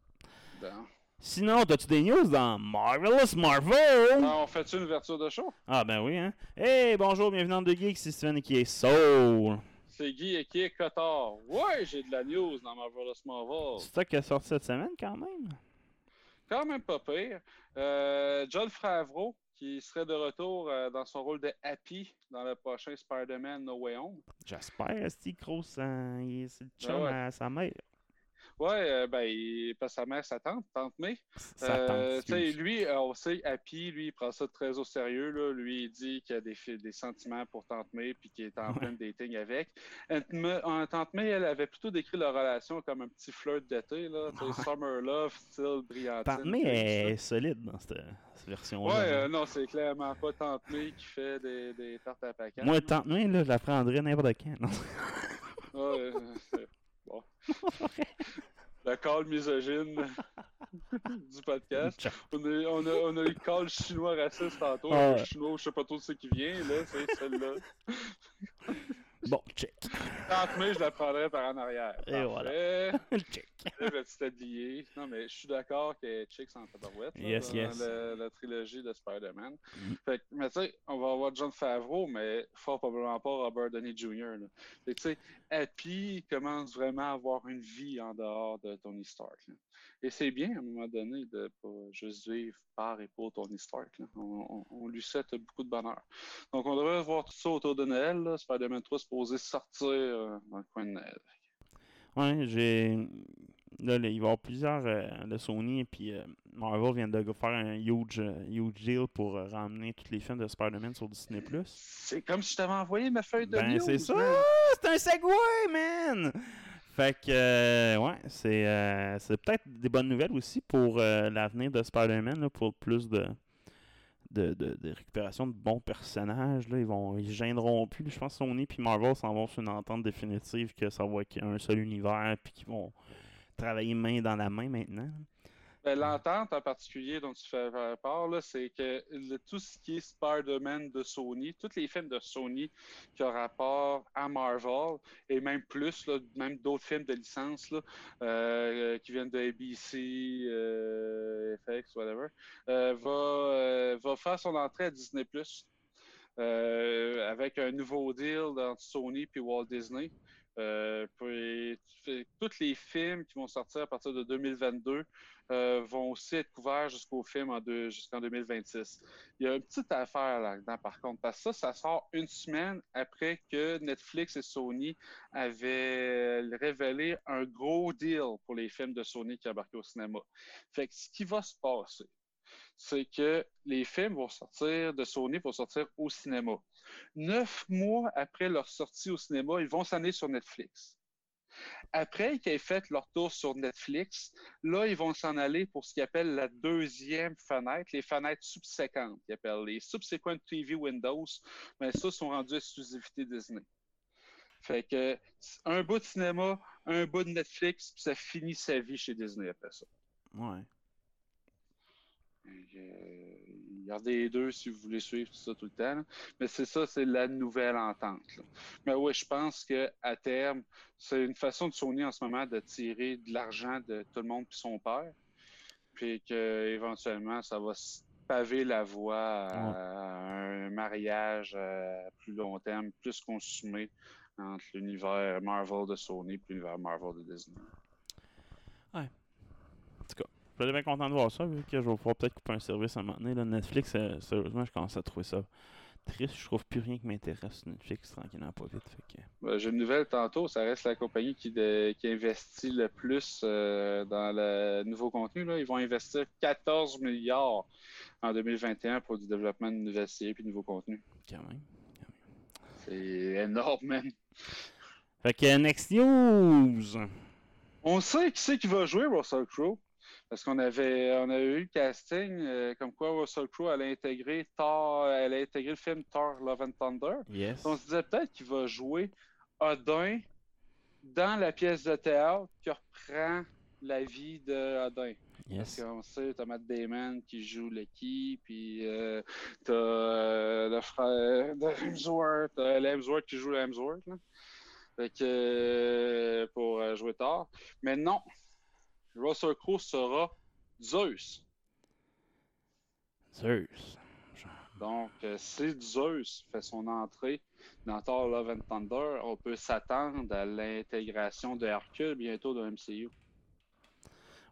Bon. Sinon, as-tu des news dans Marvelous Marvel? Ah, on fait une ouverture de show? Ah, ben oui, hein. Hey, bonjour, bienvenue dans The Geek, c'est Steven qui est Soul. C'est Guy et qui est Cotard. Ouais, j'ai de la news dans Marvelous Marvel. C'est ça qui est sorti cette semaine quand même? quand même pas pire. Euh, John Favreau, qui serait de retour euh, dans son rôle de Happy dans le prochain Spider-Man No Way Home. J'espère, Steve Cross, c'est le chum Ben ouais. à sa mère. Ouais, euh, ben, il passe sa mère, sa tante, tante May. Euh, lui, euh, on sait, Happy, lui, il prend ça très au sérieux. Là. Lui, il dit qu'il a des, des sentiments pour Tante May puis qu'il est en Ouais. plein dating avec. Aunt May- euh, Tante May, elle avait plutôt décrit leur relation comme un petit flirt d'été. là. Ouais. Summer Love, style brillantine. Tante May est solide dans cette, cette version-là. Ouais, euh, non, c'est clairement pas Tante May qui fait des, des tartes à pacan. Moi, Tante May, là, je la prendrais n'importe quand. non? Ouais, euh, bon. Le call misogyne du podcast. On a, on, a, on a eu le call chinois raciste tantôt. Ah Le chinois, je sais pas trop de ce qui vient, là, c'est celle-là. Bon, check. Tante May, je la prendrais par en arrière. Et Parfait. voilà. check. Le petit tablier. Non, mais je suis d'accord que Chicks en tabarouette là, Yes, dans yes. La, trilogie de Spider-Man. Mm. Fait que, mais tu sais, on va avoir John Favreau, mais fort probablement pas Robert Downey Jr. Là. Tu sais, Happy commence vraiment à avoir une vie en dehors de Tony Stark. là. Et c'est bien, à un moment donné, de pas juste vivre par et pour Tony Stark. là. On, on- on lui souhaite beaucoup de bonheur. Donc, on devrait voir tout ça autour de Noël. là. Spider-Man 3 supposé sortir euh, dans le coin de Noël. Ouais, j'ai. Là, là, il va y avoir plusieurs. euh, de Sony et puis euh, Marvel vient de faire un huge, euh, huge deal pour ramener tous les films de Spider-Man sur Disney. C'est comme si je t'avais envoyé ma feuille de Ben, c'est ça! C'est un segway, man! Fait que, euh, ouais, c'est euh, c'est peut-être des bonnes nouvelles aussi pour euh, l'avenir de Spider-Man, pour plus de, de, de, récupération de bons personnages. Là. Ils vont ils gêneront plus. Je pense que Sony et Marvel s'en vont sur une entente définitive que ça va être un seul univers puis qu'ils vont travailler main dans la main maintenant. Ben, L'entente en particulier dont tu fais euh, part, c'est que tout ce qui est Spider-Man de Sony, tous les films de Sony qui ont rapport à Marvel, et même plus, même d'autres films de licence euh, qui viennent de ABC, euh, FX, whatever, va, va faire son entrée à Disney avec un nouveau deal entre Sony et Walt Disney. Euh, tous les films qui vont sortir à partir de 2022 euh, vont aussi être couverts jusqu'au film en jusqu'en 2026. Il y a une petite affaire là-dedans, par contre, parce que ça, sort une semaine après que Netflix et Sony avaient révélé un gros deal pour les films de Sony qui embarquaient au cinéma. Fait ce qui va se passer, c'est que les films vont sortir de Sony vont sortir au cinéma. Neuf mois après leur sortie au cinéma, ils vont s'en aller sur Netflix. Après qu'ils aient fait leur tour sur Netflix, là, ils vont s'en aller pour ce qu'ils appellent la deuxième fenêtre, les fenêtres subséquentes, qu'ils appellent les subsequent TV windows. Mais ça, sont rendus exclusivité Disney. Fait que un bout de cinéma, un bout de Netflix, puis ça finit sa vie chez Disney après ça. Ouais. Euh, Regardez les deux si vous voulez suivre tout ça tout le temps. là. Mais c'est ça, c'est la nouvelle entente. là. Mais oui, je pense qu'à terme, c'est une façon de Sony en ce moment de tirer de l'argent de tout le monde puis son père. Puis qu'éventuellement, ça va paver la voie à un mariage à plus long terme, plus consumé entre l'univers Marvel de Sony et l'univers Marvel de Disney. En suis bien content de voir ça, vu que je vais pouvoir peut-être couper un service à un moment donné. là. Netflix, euh, sérieusement, je commence à trouver ça triste. Je trouve plus rien qui m'intéresse Netflix, tranquillement, pas vite. Fait que... Ben, J'ai une nouvelle tantôt, ça reste la compagnie qui, de- qui investit le plus euh, dans le nouveau contenu. Là. Ils vont investir 14 milliards en 2021 pour du développement de nouvelles séries et de nouveaux contenus. Quand même. C'est énorme, man. Fait que next news. On sait qui c'est qui va jouer Russell Crowe. Parce qu'on avait, on avait eu le casting, euh, comme quoi Russell Crowe allait intégrer Thor, elle a intégré le film Thor Love and Thunder. Yes. On se disait peut-être qu'il va jouer Odin dans la pièce de théâtre qui reprend la vie de Odin. Parce Yes. qu'on sait, t'as Matt Damon qui joue Lucky, puis euh, t'as euh, le frère de Hemsworth, l'Hemsworth qui joue Hemsworth, là. Fait que, euh, pour euh, jouer tard. Mais non, Russell Crowe sera Zeus. Zeus. Donc, euh, si Zeus fait son entrée dans Thor Love and Thunder, on peut s'attendre à l'intégration de Hercule bientôt dans MCU.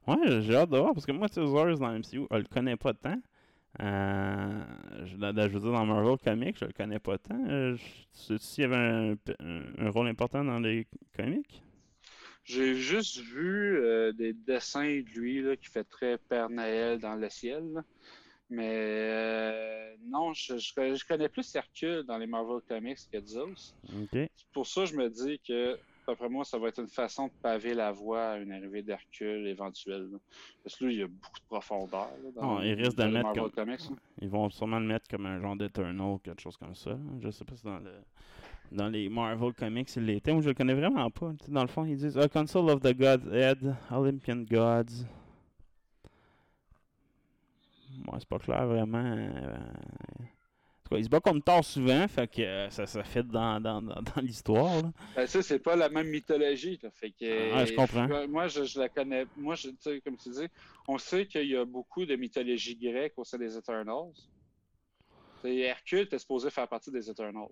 Ouais, j'ai hâte de voir parce que moi, tu sais, Zeus dans MCU, je le connais pas tant. Euh, je, veux dire, dans Marvel Comics, je le connais pas tant. Euh, Sais-tu s'il y avait un, un- un rôle important dans les comics? J'ai juste vu euh, des dessins de lui là, qui fait très Père Noël dans le ciel. là. Mais euh, non, je, je, connais- je connais plus Hercule dans les Marvel Comics que Zeus. C'est Pour ça, je me dis que, d'après moi, ça va être une façon de paver la voie à une arrivée d'Hercule éventuelle. là. Parce que lui, il y a beaucoup de profondeur. là, dans, Ah, il risque de le mettre comme- Comics. Ils vont sûrement le mettre comme un genre d'Eternal ou quelque chose comme ça. là. Je sais pas si dans le dans les Marvel Comics il l'était. Moi je le connais vraiment pas. Tu sais, dans le fond, ils disent A Council of the Gods Head, Olympian Gods. Moi, c'est pas clair vraiment. euh, tout cas, il se bat contre Thor souvent, fait que euh, ça, ça fit dans, dans, dans, dans l'histoire. Ben, ça, c'est pas la même mythologie. là. Fait que, Ah, je comprends. euh, Moi, je, je la connais. Moi, je, comme tu dis, on sait qu'il y a beaucoup de mythologie grecque au sein des Eternals. Tu sais, Hercule était supposé faire partie des Eternals.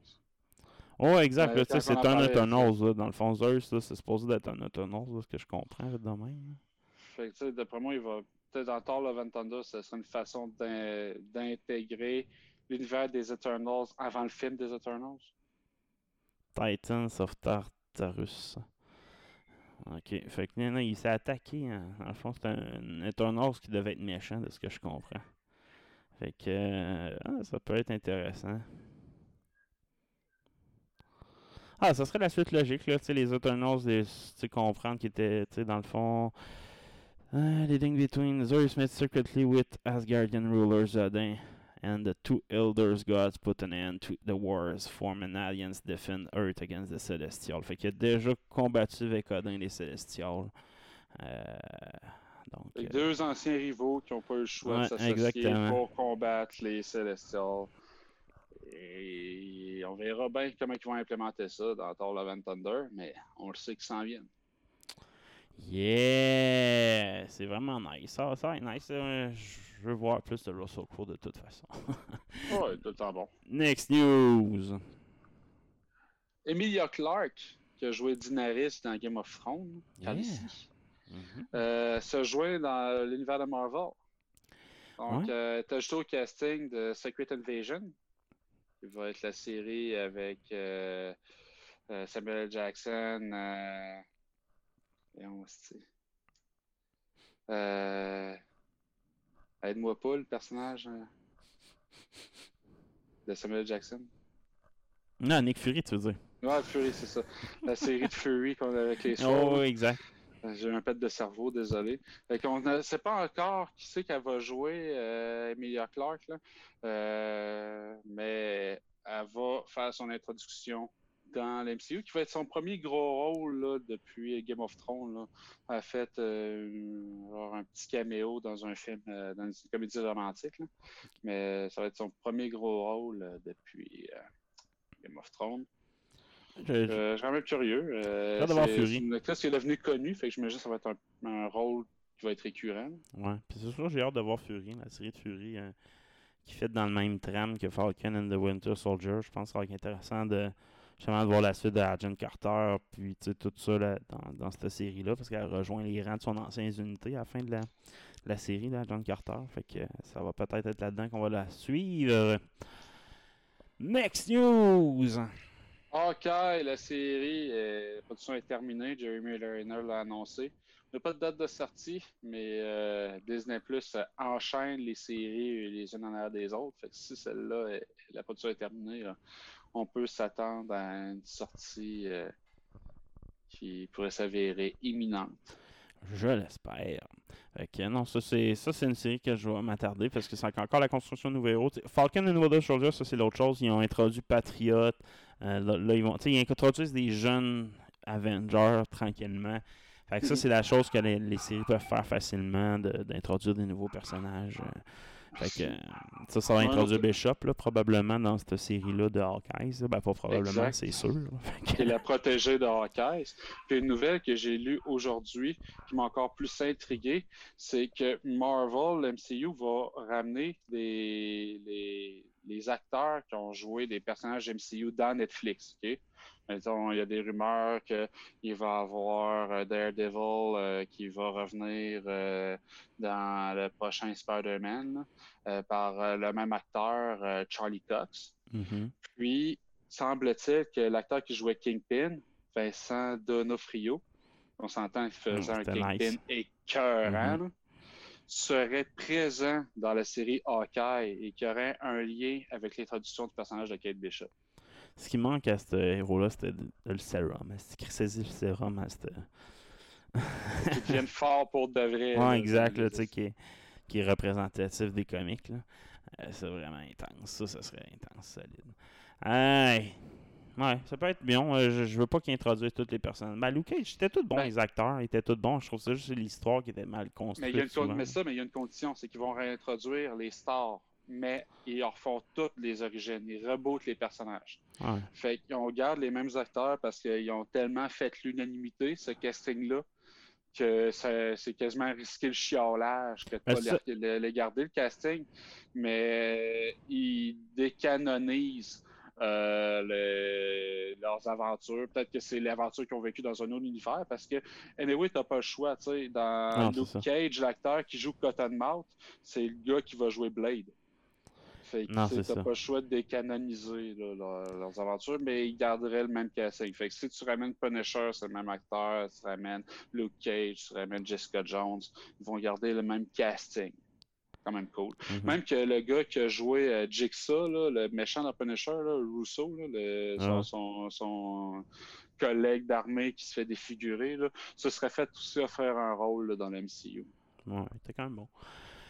Oh, exact. Euh, c'est un Eternals. là. Dans le fond, Zeus, là, c'est supposé d'être un Eternals, là, ce que je comprends de même. Fait que, d'après moi, il va. Peut-être dans Thor Love and Thunder, ce serait une façon d'in- d'intégrer l'univers des Eternals avant le film des Eternals? Titans of Tartarus. Ok, fait que non, non, il s'est attaqué. hein. Dans le fond, c'est un Eternals qui devait être méchant, de ce que je comprends. Fait que euh, ah, ça peut être intéressant. Ah, ça serait la suite logique, là. Tu sais, les Eternals, tu comprendre qu'ils étaient, tu sais, dans le fond. Uh, leading between Zeus met secretly with Asgardian ruler Zodin, and the two elders gods put an end to the wars, form an alliance, defend Earth against the Celestials. Fait qu'il a déjà combattu avec Odin les Celestials. Euh, donc, euh, deux anciens rivaux qui n'ont pas eu le choix Ouais, de s'associer pour combattre les Celestials. Et on verra bien comment ils vont implémenter ça dans Thor Love and Thunder, mais on le sait qu'ils s'en viennent. yeah! C'est vraiment nice. Ça, ça va être nice. euh, Je veux voir plus de Russell Crowe de toute façon. Ouais, tout le temps bon. Next news. Emilia Clarke, qui a joué Daenerys dans Game of Thrones, Yeah. Mhm. euh, se joint dans l'univers de Marvel. Donc, Ouais. euh, ajoutée au casting de Secret Invasion, qui va être la série avec euh, euh, Samuel. Jackson. Euh, voyons, c'est- euh, Aide-moi pas, le personnage euh, de Samuel. Jackson. Non, Nick Fury, tu veux dire. Ouais, Fury, c'est ça. La série de Fury qu'on a avec les Oh, Swords. oui, exact. Euh, J'ai un pet de cerveau, désolé. Fait qu'on ne sait pas encore qui c'est qu'elle va jouer, euh, Emilia Clarke, là. Euh, mais elle va faire son introduction dans l'MCU, qui va être son premier gros rôle là, depuis Game of Thrones. Là. Elle a fait euh, un petit caméo dans un film, euh, dans une comédie romantique. là. Mais ça va être son premier gros rôle euh, depuis euh, Game of Thrones. Je- Euh, je suis quand même curieux. Euh, J'ai hâte de voir c'est- Fury. c'est une actrice qui est devenue connue, fait que j'imagine que ça va être un, un rôle qui va être récurrent. Ouais, puis c'est sûr, j'ai hâte de voir Fury, la série de Fury, euh, qui fait dans le même tram que Falcon and the Winter Soldier. Je pense que ça va être intéressant de, justement, de voir la suite de Agent Carter, puis tout ça là, dans, cette série-là, parce qu'elle rejoint les rangs de son ancienne unité à la fin de la, série, là, Agent Carter. Fait que ça va peut-être être là-dedans qu'on va la suivre. Next news! Ok, la série, euh, la production est terminée. Jeremy Renner l'a annoncé. Il n'y a pas de date de sortie, mais euh, Disney Plus enchaîne les séries les unes en arrière des autres. Fait que si celle-là, la production est terminée, on peut s'attendre à une sortie euh, qui pourrait s'avérer imminente. Je l'espère. Que non, ça c'est ça c'est une série que je vais m'attarder parce que c'est encore la construction de nouveaux héros. Falcon and Winter Soldier, ça c'est l'autre chose. Ils ont introduit Patriot. Euh, là, ils vont. Ils introduisent des jeunes Avengers tranquillement. Fait que ça, c'est la chose que les, séries peuvent faire facilement, d'introduire des nouveaux personnages. euh. Fait que euh, ça, ça va introduire Bishop, là, probablement, dans cette série-là de Hawkeyes. Ben, pas probablement, c'est sûr. que- est la protégée de Hawkeye. Puis une nouvelle que j'ai lue aujourd'hui qui m'a encore plus intrigué, c'est que Marvel, l'MCU, va ramener les, les, les acteurs qui ont joué des personnages MCU dans Netflix. Il y a des rumeurs qu'il va y avoir euh, Daredevil euh, qui va revenir euh, dans le prochain Spider-Man par le même acteur, Charlie Cox. Mhm. Puis, semble-t-il que l'acteur qui jouait Kingpin, Vincent Donofrio, on s'entend, il faisait Mm, un Kingpin nice. écœurant, Mhm. là, serait présent dans la série Hawkeye et qui aurait un lien avec l'introduction du personnage de Kate Bishop. Ce qui manque à ce héros-là, c'était le sérum. C'est saisit le sérum à cette. Qui devienne fort pour de vrai. Ouais, exact, c'est- là, tu sais, qui est, qui est représentatif des comics. Là. Euh, c'est vraiment intense. Ça, ça serait intense, solide. Hey. Ouais, ça peut être bien. Euh, Je, je veux pas qu'il introduise toutes les personnes. Ben, Luke Cage, c'était tous bons, Ben- les acteurs. Ils étaient tous bons. Je trouve ça juste l'histoire qui était mal Mais, construite. il y a une mais ça, mais il y a une condition, c'est qu'ils vont réintroduire les stars, mais ils refont toutes les origines, ils rebootent les personnages. Ouais. Fait qu'on garde les mêmes acteurs parce qu'ils ont tellement fait l'unanimité, ce casting-là, que c'est quasiment risqué le chiolage que de Ben, pas ça- les, garder, le casting. Mais ils décanonisent euh, le- leurs aventures. Peut-être que c'est l'aventure qu'ils ont vécu dans un autre univers parce que, anyway, t'as pas le choix. tu sais. Dans Non, Luke. Cage, l'acteur qui joue Cottonmouth, c'est le gars qui va jouer Blade. Fait que t'as pas le choix de décanoniser là, leurs aventures, mais ils garderaient le même casting. Fait que si tu ramènes Punisher, c'est le même acteur, tu ramènes Luke Cage, tu ramènes Jessica Jones, ils vont garder le même casting. Quand même cool. Mhm. Même que le gars qui a joué euh, Jigsaw, là, le méchant dans Punisher, là, Russo, là, le- son, Ah. son- son collègue d'armée qui se fait défigurer, là, se serait fait aussi offrir un rôle dans le MCU. Ouais, c'était quand même bon.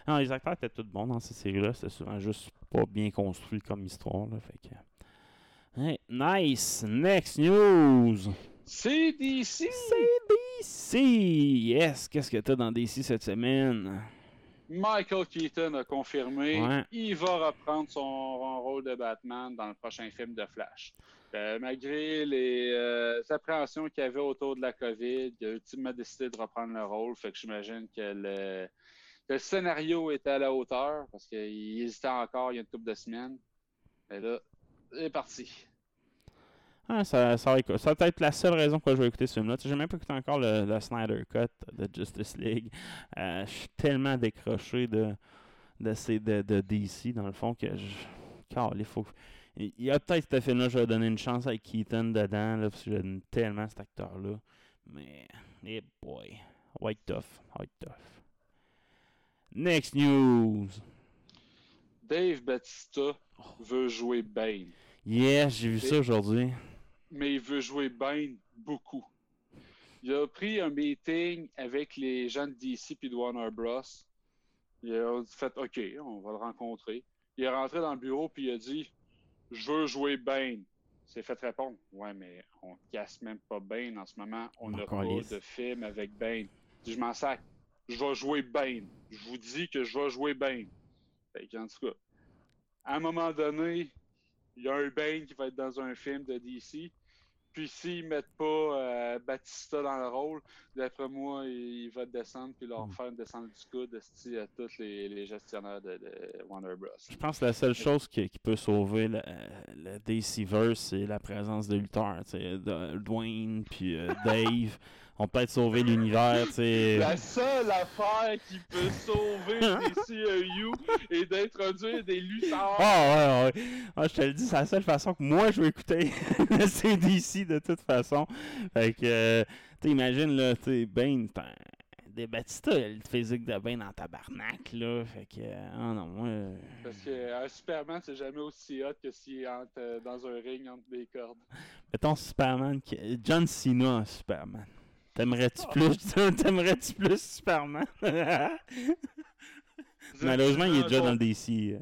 Non, les acteurs étaient tous bons dans cette série-là. C'était souvent juste pas bien construit comme histoire. Là, fait que... Hey, nice! Next news! C'est DC! DC! Yes! Qu'est-ce que t'as dans DC cette semaine? Michael Keaton a confirmé Ouais. il va reprendre son rôle de Batman dans le prochain film de Flash. Euh, malgré les euh, appréhensions qu'il y avait autour de la COVID, il a ultimement décidé de reprendre le rôle. Fait que j'imagine que le, le scénario était à la hauteur parce qu'il hésitait encore il y a une couple de semaines. Mais là, c'est parti. Ah, ça, ça, va, ça va être la seule raison pourquoi je vais écouter ce film-là. J'ai même pas écouté encore le, Snyder Cut de Justice League. Euh, je suis tellement décroché de, de, ces- de, DC, dans le fond, que je. Car, il faut. Il y a peut-être ce film-là, je vais donner une chance avec Keaton dedans, là, parce que j'aime tellement cet acteur-là. Mais. Eh boy. White tough. White tough. Next news. Dave Batista veut jouer Bane. Yes, j'ai vu ça aujourd'hui. mais il veut jouer Bane beaucoup. Il a pris un meeting avec les gens de DC puis de Warner Bros. Il a fait OK, on va le rencontrer. Il est rentré dans le bureau puis il a dit Je veux jouer Bane. Il s'est fait répondre Ouais, mais on casse même pas Bane en ce moment. On n'a pas de film avec Bane. Je m'en sac. Je vais jouer Bane. Je vous dis que je vais jouer Bane. Fait en tout cas, à un moment donné, il y a un Bane qui va être dans un film de DC. Puis s'ils mettent pas euh, Batista dans le rôle, d'après moi, il, va descendre puis leur Hmm. faire une descente du coude à tous les, les gestionnaires de, de Warner Bros. Je pense que la seule chose qui, qui peut sauver le, le DC-verse, c'est la présence de lutteurs. Dwayne puis euh, Dave. On peut être sauver l'univers. tu. La seule affaire qui peut sauver DCEU est d'introduire des lutteurs. Ah ouais, ouais. Ah, je te le dis, c'est la seule façon que moi je veux écouter le CDC de toute façon. Fait que, euh, tu là, tu Bane, des Batista, le physique de Bane en tabarnak, là. Fait que, euh, ah non, moi. euh, Parce qu'un Superman, c'est jamais aussi hot que s'il entre, euh, dans un ring entre des cordes. Mettons Superman, qui- John Cena en Superman. T'aimerais-tu plus, t'aimerais-tu plus Superman? Malheureusement, il est déjà dans le DC euh,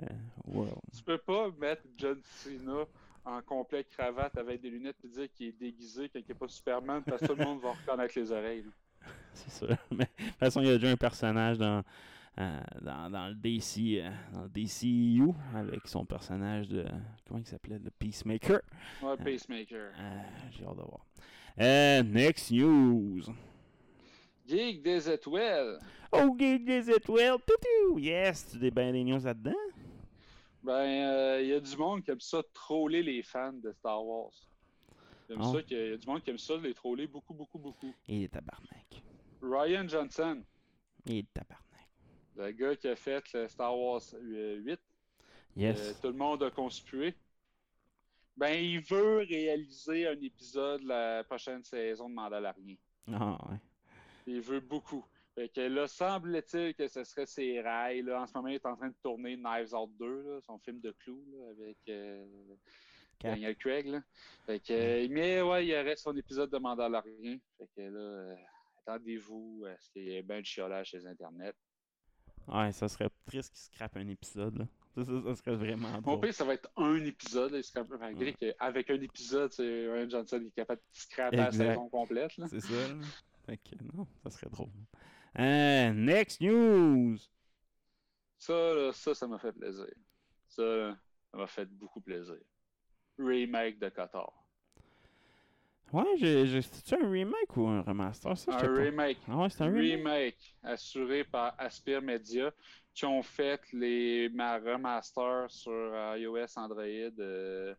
World. Tu peux pas mettre John Cena en complet cravate avec des lunettes et dire qu'il est déguisé quand il n'est pas Superman parce que tout le monde va reconnaître les oreilles. C'est sûr. Mais de toute façon, il y a déjà un personnage dans, euh, dans, dans le DC, euh, dans le DCU avec son personnage de. Comment il s'appelait Le Peacemaker. Ouais, Pacemaker. Euh, J'ai hâte de voir. Euh, next news. Geek des étoiles. Oh, Geek des étoiles. Toutou. Yes, tu des ben des news là-dedans? Ben, il y a du monde qui aime ça troller les fans de Star Wars. Ça qu'il y a- il y a du monde qui aime ça, les troller beaucoup, beaucoup, beaucoup. Il est tabarnak. Ryan Johnson, Il est tabarnak. le gars qui a fait le Star Wars euh, 8, Yes. euh, tout le monde a conspué. Ben, il veut réaliser un épisode de la prochaine saison de Mandalorian. Ah, ouais. Il veut beaucoup. Fait que là, semble-t-il que ce serait ses rails. Là. En ce moment, il est en train de tourner Knives Out 2, là, son film de clou là, avec euh. Daniel Craig. Là. Fait que, euh, mais ouais, il reste son épisode de Mandalorian. Fait que là, euh, attendez-vous à ce qu'il y ait bien de chiolage sur les internets. Ouais, ça serait triste qu'il scrape un épisode, là. Ça, ça, serait vraiment Mon drôle. pire, ça va être un épisode. Là, serait- malgré qu'avec un épisode, c'est Ryan Johnson est capable de scraper la saison complète. C'est ça, là. Fait que, non, ça serait drôle. Euh, next news! Ça, là, ça, ça m'a fait plaisir. Ça, ça m'a fait beaucoup plaisir. Remake de Qatar. Ouais, c'est-tu un remake ou un remaster? Ça, Un remake. Ah ouais, c'est un remake? remake assuré par Aspire Media qui ont fait les ma remasters sur euh, iOS Android euh,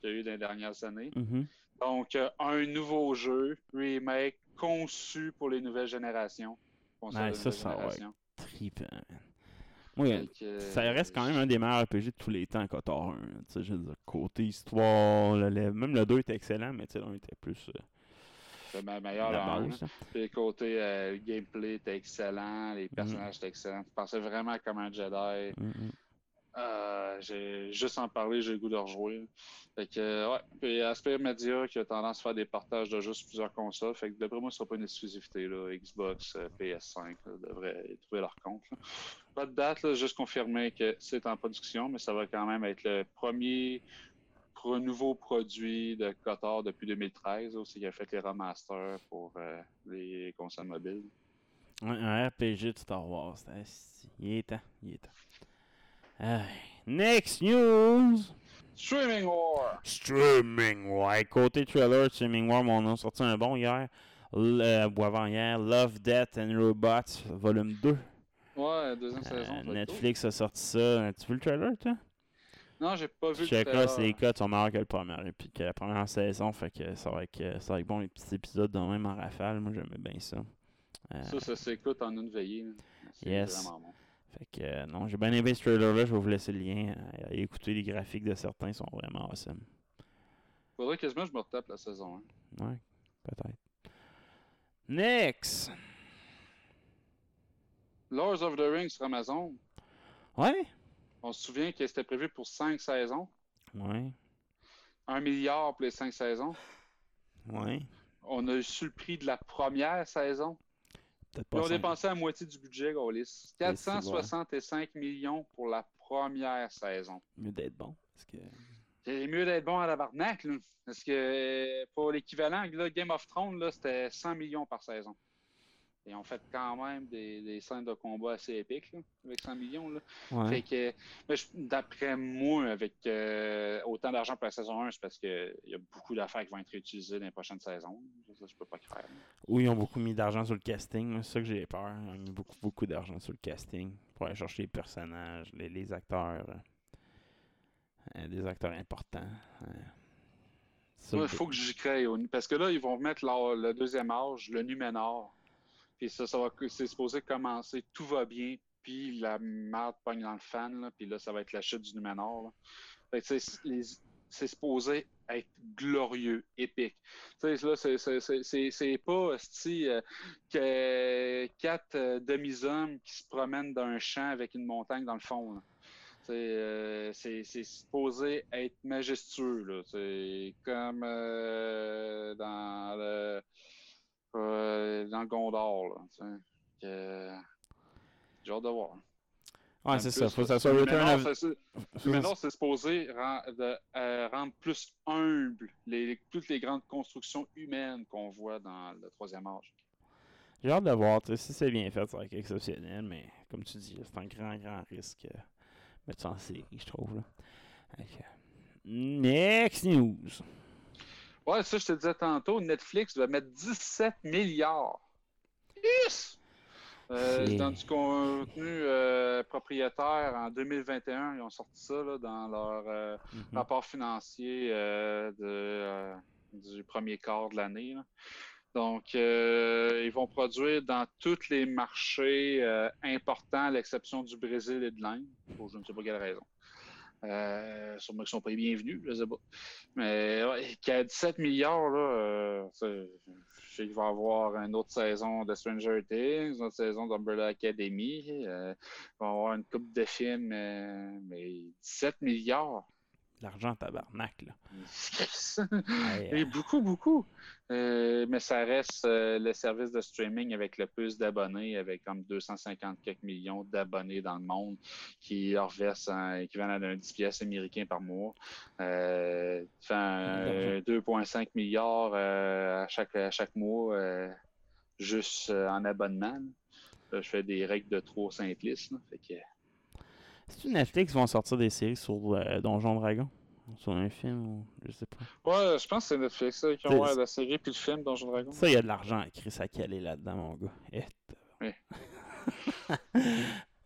qu'il y a eu dans les dernières années. Mhm. Donc, euh, un nouveau jeu, remake, conçu pour les nouvelles générations. De ça, ça va être trippant, Fait que, ça euh, reste quand même un des meilleurs RPG de tous les temps, Kotor 1. Tu sais, je veux dire, côté histoire, le- même le 2 était excellent, mais tu sais, le 1 était plus euh, C'est ma meilleure base. Puis le côté euh, le gameplay était excellent, Mm. les personnages étaient excellents. Tu pensais vraiment comme un Jedi. Mhm. Euh, j'ai juste en parler, j'ai le goût de rejouer. Fait que ouais. Puis Aspire Media qui a tendance à faire des partages de jeux sur plusieurs consoles. Fait que d'après moi, ce sera pas une exclusivité là. Xbox, euh, PS5 là, devraient trouver leur compte. Pas de date, là, juste confirmer que c'est en production, mais ça va quand même être le premier nouveau produit de Kotor depuis 2013. Aussi, qui a fait les remasters pour euh, les consoles mobiles. Un, RPG de Star Wars. Il est il est temps. Next news! Streaming War! Streaming War. Côté trailer, Streaming War, on a sorti un bon hier. L- euh, ou avant hier, Love, Death and Robots, volume 2. Ouais, deuxième Euh, saison. Netflix a sorti ça. Tu vu le trailer, toi? Non, j'ai pas vu le checkeras, trailer. ces codes sont meilleurs que le premier. Et puis que la première saison, fait que ça va être, que- ça va être bon, les petits épisodes de même en rafale. Moi, j'aimais bien ça. Euh, Ça, ça s'écoute en une veillée. Yes. vraiment bon. Fait que euh, non, j'ai bien aimé ce trailer-là. Je vais vous laisser le lien. Euh, écouter les graphiques de certains, ils sont vraiment awesome. Faudrait quasiment que je me retape la saison 1. Ouais, peut-être. Next! Lords of the Rings sur Amazon, Ouais? on se souvient que c'était prévu pour 5 saisons. Ouais. 1 milliard pour les 5 saisons. Ouais. On a su le prix de la première saison. Peut-être pas on cinq. dépensé la moitié du budget, Gaulis. 465 millions pour la première saison. Mieux d'être bon. Parce que... C'est mieux d'être bon à la barnaque, là. Parce que pour l'équivalent, Game of Thrones, c'était 100 millions par saison. Et on fait quand même des, des scènes de combat assez épiques, là, avec 100 millions. Là. Ouais. Fait que, mais je- d'après moi, avec euh, autant d'argent pour la saison 1, c'est parce qu'il y a beaucoup d'affaires qui vont être réutilisées dans les prochaines saisons. Ça, je peux pas croire. Ou ils ont beaucoup mis d'argent sur le casting. C'est ça que j'ai peur. Ils ont mis beaucoup, beaucoup d'argent sur le casting. Pour aller chercher les personnages, les, les acteurs. euh, euh, des acteurs importants. euh. Il faut que j'y crée. Parce que là, ils vont mettre le deuxième âge, le Numénor. Puis ça, ça va, c'est supposé commencer, tout va bien, puis la merde pogne dans le fan, là, puis là, ça va être la chute du Numénor. c'est supposé être glorieux, épique. C'est- pas esti, euh, que quatre euh, demi-hommes qui se promènent dans un champ avec une montagne dans le fond. là. Euh, c'est supposé être majestueux. là. C'est comme euh, dans le euh, dans le Gondor. Là, tu sais. Que- J'ai hâte de voir. Ouais, c'est ça. Faut que ça soit Return of... c'est- supposé ren- de, euh, rendre plus humble les, toutes les grandes constructions humaines qu'on voit dans le troisième âge. J'ai hâte de voir. tu sais, Si c'est bien fait, ça va être exceptionnel. Mais comme tu dis, c'est un grand, grand risque. euh, mettre ça en série, je trouve. Là. Next news. Ouais, ça, je te disais tantôt, Netflix va mettre 17 milliards. Yes! Euh, C'est- dans du contenu euh, propriétaire en 2021, ils ont sorti ça là, dans leur euh, Mhm. rapport financier de, du premier quart de l'année. là. Donc, ils vont produire dans tous les marchés importants, à l'exception du Brésil et de l'Inde, pour je ne sais pas quelle raison. Euh, sûrement qu'ils sont pas les bienvenus, je sais pas. Mais ouais, qu'à 17 milliards, là, euh, je sais qu'il va avoir une autre saison de Stranger Things, une autre saison d'Umbrella Academy. euh, il va avoir une coupe de films, euh, mais 17 milliards. L'argent tabarnak, là. Et Hey, beaucoup, beaucoup. Euh, mais ça reste euh, le service de streaming avec le plus d'abonnés, avec comme 250 quelques millions d'abonnés dans le monde qui leur versent un équivalent d'un 10 pièces américains par mois. Euh, qui fait un, L'argent. 2,5 milliards euh, à, chaque, à chaque mois euh, juste euh, en abonnement. Là, je fais des règles de trop simplistes. là. Fait que, C'est-tu Netflix qui vont sortir des séries sur euh, Donjon Dragon Sur un film ou je sais pas. Ouais, je pense que c'est Netflix qui ont ouais, la série puis le film Donjon Dragon. Ça, il y a de l'argent à Chris à caler là-dedans, mon gars. Eh, Oui.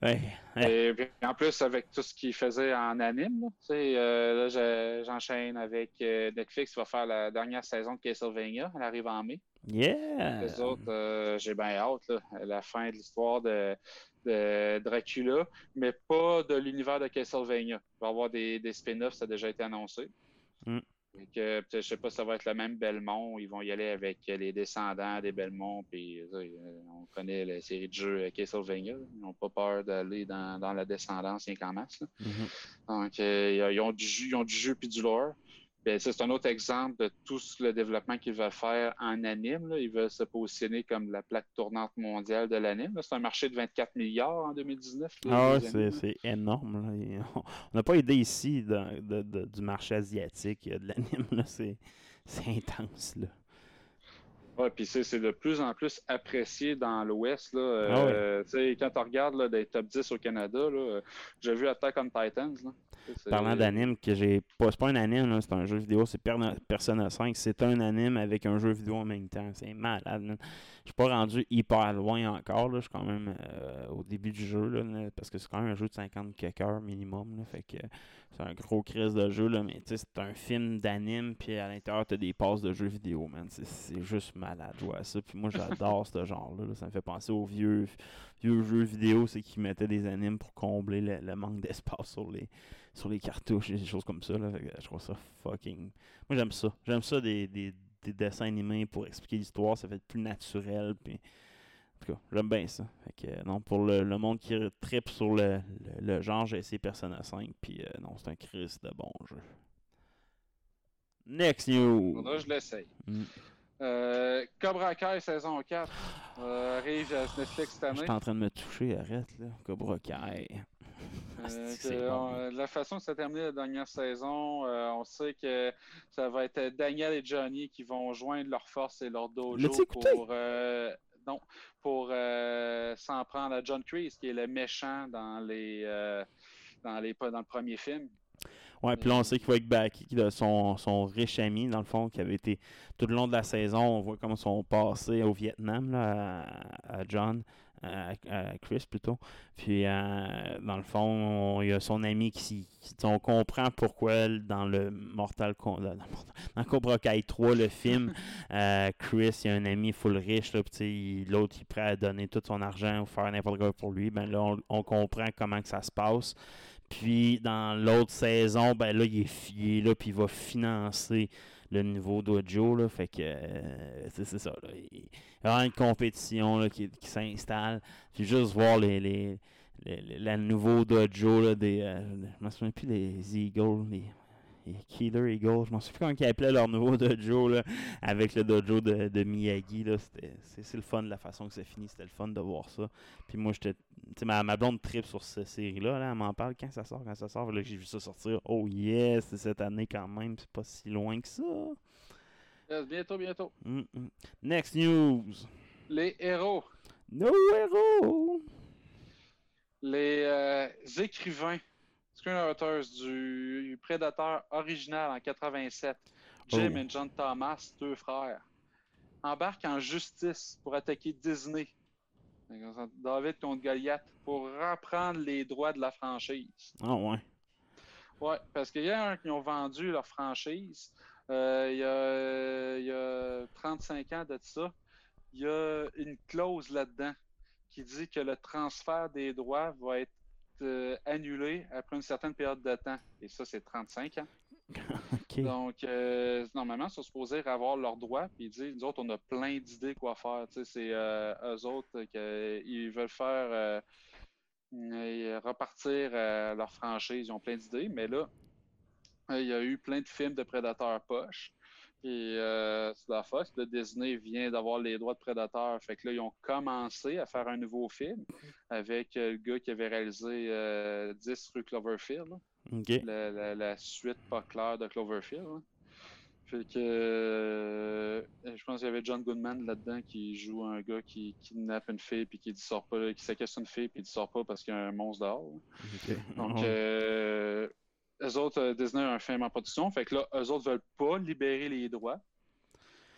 ouais. ouais. Et puis, en plus, avec tout ce qu'il faisait en anime, là, tu sais, euh, là, je- j'enchaîne avec euh, Netflix qui va faire la dernière saison de Castlevania. Elle arrive en mai. Yeah! Les autres, euh, j'ai bien hâte, là, la fin de l'histoire de, de Dracula, mais pas de l'univers de Castlevania. Il va y avoir des, des spin-offs, ça a déjà été annoncé. Mm. Que, peut-être, je sais pas si ça va être le même Belmont. Ils vont y aller avec les descendants des Belmont. Puis, euh, on connaît la série de jeux euh, Castlevania. Ils n'ont pas peur d'aller dans, dans la descendance rien qu'en masse. Mhm. Donc, euh, ils ont du jus, ils ont du jeu puis du lore. Ben, c'est un autre exemple de tout le développement qu'ils veulent faire en anime. là. Ils veulent se positionner comme la plaque tournante mondiale de l'anime. C'est un marché de 24 milliards en 2019. les- Ah ouais, c'est, énorme. Là. On n'a pas idée ici dans- de- de- du marché asiatique de l'anime. c'est intense. Là. Puis c'est de plus en plus apprécié dans l'Ouest. là. Ah. Euh, tu sais, Quand tu regardes là, des top 10 au Canada, j'ai vu Attack on Titans. Là. Tu Parlant d'anime, que j'ai pas, c'est pas un anime, c'est un jeu vidéo, c'est Persona 5. C'est un anime avec un jeu vidéo en même temps. C'est malade. Je suis pas rendu hyper loin encore. Je suis quand même euh, au début du jeu, là, parce que c'est quand même un jeu de 50 quelques heures minimum. Là, fait que c'est un gros crise de jeu, là, mais tu c'est un film d'anime, puis à l'intérieur, t'as des passes de jeux vidéo, man. C'est, c'est juste malade de jouer à ça. Puis moi, j'adore ce genre-là. là. Ça me fait penser aux vieux, vieux jeux vidéo, c'est qu'ils mettaient des animes pour combler le, le manque d'espace sur les, sur les cartouches et des choses comme ça. Là. Fait que Je trouve ça fucking. Moi, j'aime ça. J'aime ça des, des, des dessins animés pour expliquer l'histoire. Ça fait plus naturel. Puis... En tout cas, j'aime bien ça. Fait que, euh, non, pour le, le monde qui tripe sur le, le, le genre, j'ai essayé Persona 5. Puis euh, non, c'est un Chris de bon jeu. Next news. Faudra que je l'essaye. Mm. Euh, Cobra Kai saison 4 euh, arrive à Netflix cette Je année. suis en train de me toucher, arrête là. Cobra Kai. Euh, que on- de la façon que ça a terminé la dernière saison, euh, on sait que ça va être Daniel et Johnny qui vont joindre leurs forces et leur dojo pour, non, pour s'en prendre à John Kreese, qui est le méchant dans les, dans les dans le premier film. Ouais, puis là, on sait qu'il va avec Baki, de son, son riche ami, dans le fond, qui avait été tout le long de la saison. On voit comme son passé au Vietnam, là, à, à John, à, à Chris plutôt. Puis, euh, dans le fond, on- il y a son ami qui, qui- On comprend pourquoi dans le Mortal Kombat. Dans, Cobra Kai 3, le film, euh, Chris, il y a un ami full riche, là, l'autre, il est prêt à donner tout son argent ou faire n'importe quoi pour lui. Ben là, on, on comprend comment que ça se passe. Puis dans l'autre saison, ben là, il est, fi- il est là, puis il va financer le nouveau dojo. Là, fait que euh, c'est ça. Là. Il y a une compétition là, qui, qui s'installe. Puis juste voir les, les, les, les- le nouveau dojo là, des. euh, je me souviens plus des Eagles, les, les Killer Eagles. Je m'en souviens comment ils appelaient leur nouveau dojo là, avec le dojo de, de Miyagi. C'est le fun de la façon que ça finit. C'était le fun de voir ça. Puis moi, j'étais. Ma, ma blonde trip sur cette série-là. Là, elle m'en parle quand ça sort, quand ça sort. Là, j'ai vu ça sortir. Oh yes, c'est cette année quand même. C'est pas si loin que ça. Yes, bientôt, bientôt. Mm, mm. Next news. Les héros, No héros. les euh, écrivains, screenwriters du Prédateur original en 87, Jim Oh. et John Thomas, deux frères, embarquent en justice pour attaquer Disney. David contre Goliath pour reprendre les droits de la franchise. Ah ouais. Ouais, parce qu'il y a un qui ont vendu leur franchise Euh, il, y a, il y a 35 ans de ça, il y a une clause là-dedans qui dit que le transfert des droits va être euh, annulé après une certaine période de temps. Et ça, c'est 35 ans. Donc, euh, normalement, ils sont supposés avoir leurs droits, puis ils disent, nous autres, on a plein d'idées quoi faire. Tu sais, c'est euh, eux autres qui veulent faire euh, repartir leur franchise, ils ont plein d'idées, mais là, il y a eu plein de films de prédateurs poche. Et euh, c'est la Fox, le Disney vient d'avoir les droits de prédateurs. Fait que là, ils ont commencé à faire un nouveau film avec euh, le gars qui avait réalisé euh, 10 rue Cloverfield. la, la- la suite pas claire de Cloverfield. hein. Fait que euh, je pense qu'il y avait John Goodman là-dedans qui joue un gars qui kidnappe une fille puis qui ne sort pas, qui séquestre une fille puis qui ne sort pas parce qu'il y a un monstre dehors. ok. Donc eux autres, euh, Disney a un film en production, fait que là, eux autres veulent pas libérer les droits.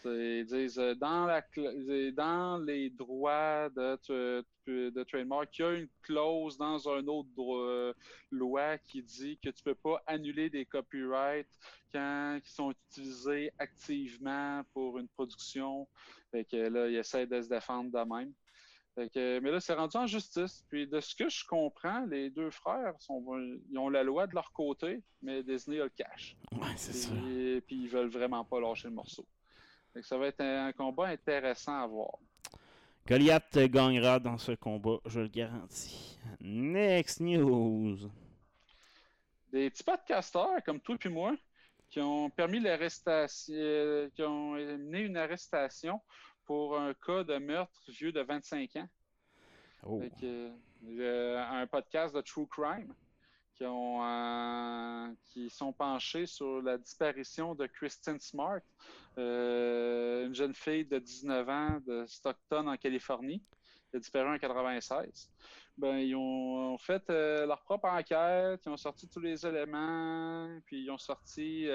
C'est- Ils disent euh, dans, euh, les droits de, de trademark, il y a une clause dans un autre loi qui dit que tu peux pas annuler des copyrights quand ils sont utilisés activement pour une production. Fait que là, ils essaient de se défendre de même. Que- mais là, c'est rendu en justice. Puis de ce que je comprends, les deux frères sont, ils ont la loi de leur côté, mais Disney a le cash. Ouais, c'est ça. Puis, puis ils veulent vraiment pas lâcher le morceau. Fait que ça va être un, un combat intéressant à voir. Goliath gagnera dans ce combat, je le garantis. Next news. Des petits podcasteurs comme toi et moi qui ont permis l'arrestation, euh, qui ont mené une arrestation pour un cas de meurtre vieux de 25 ans. Oh. Que, euh, un podcast de True Crime qui, ont, euh, qui sont penchés sur la disparition de Kristen Smart, euh, une jeune fille de 19 ans de Stockton en Californie, qui a disparu en 96. Ben, ils ont, ont fait euh, leur propre enquête, ils ont sorti tous les éléments, puis ils ont sorti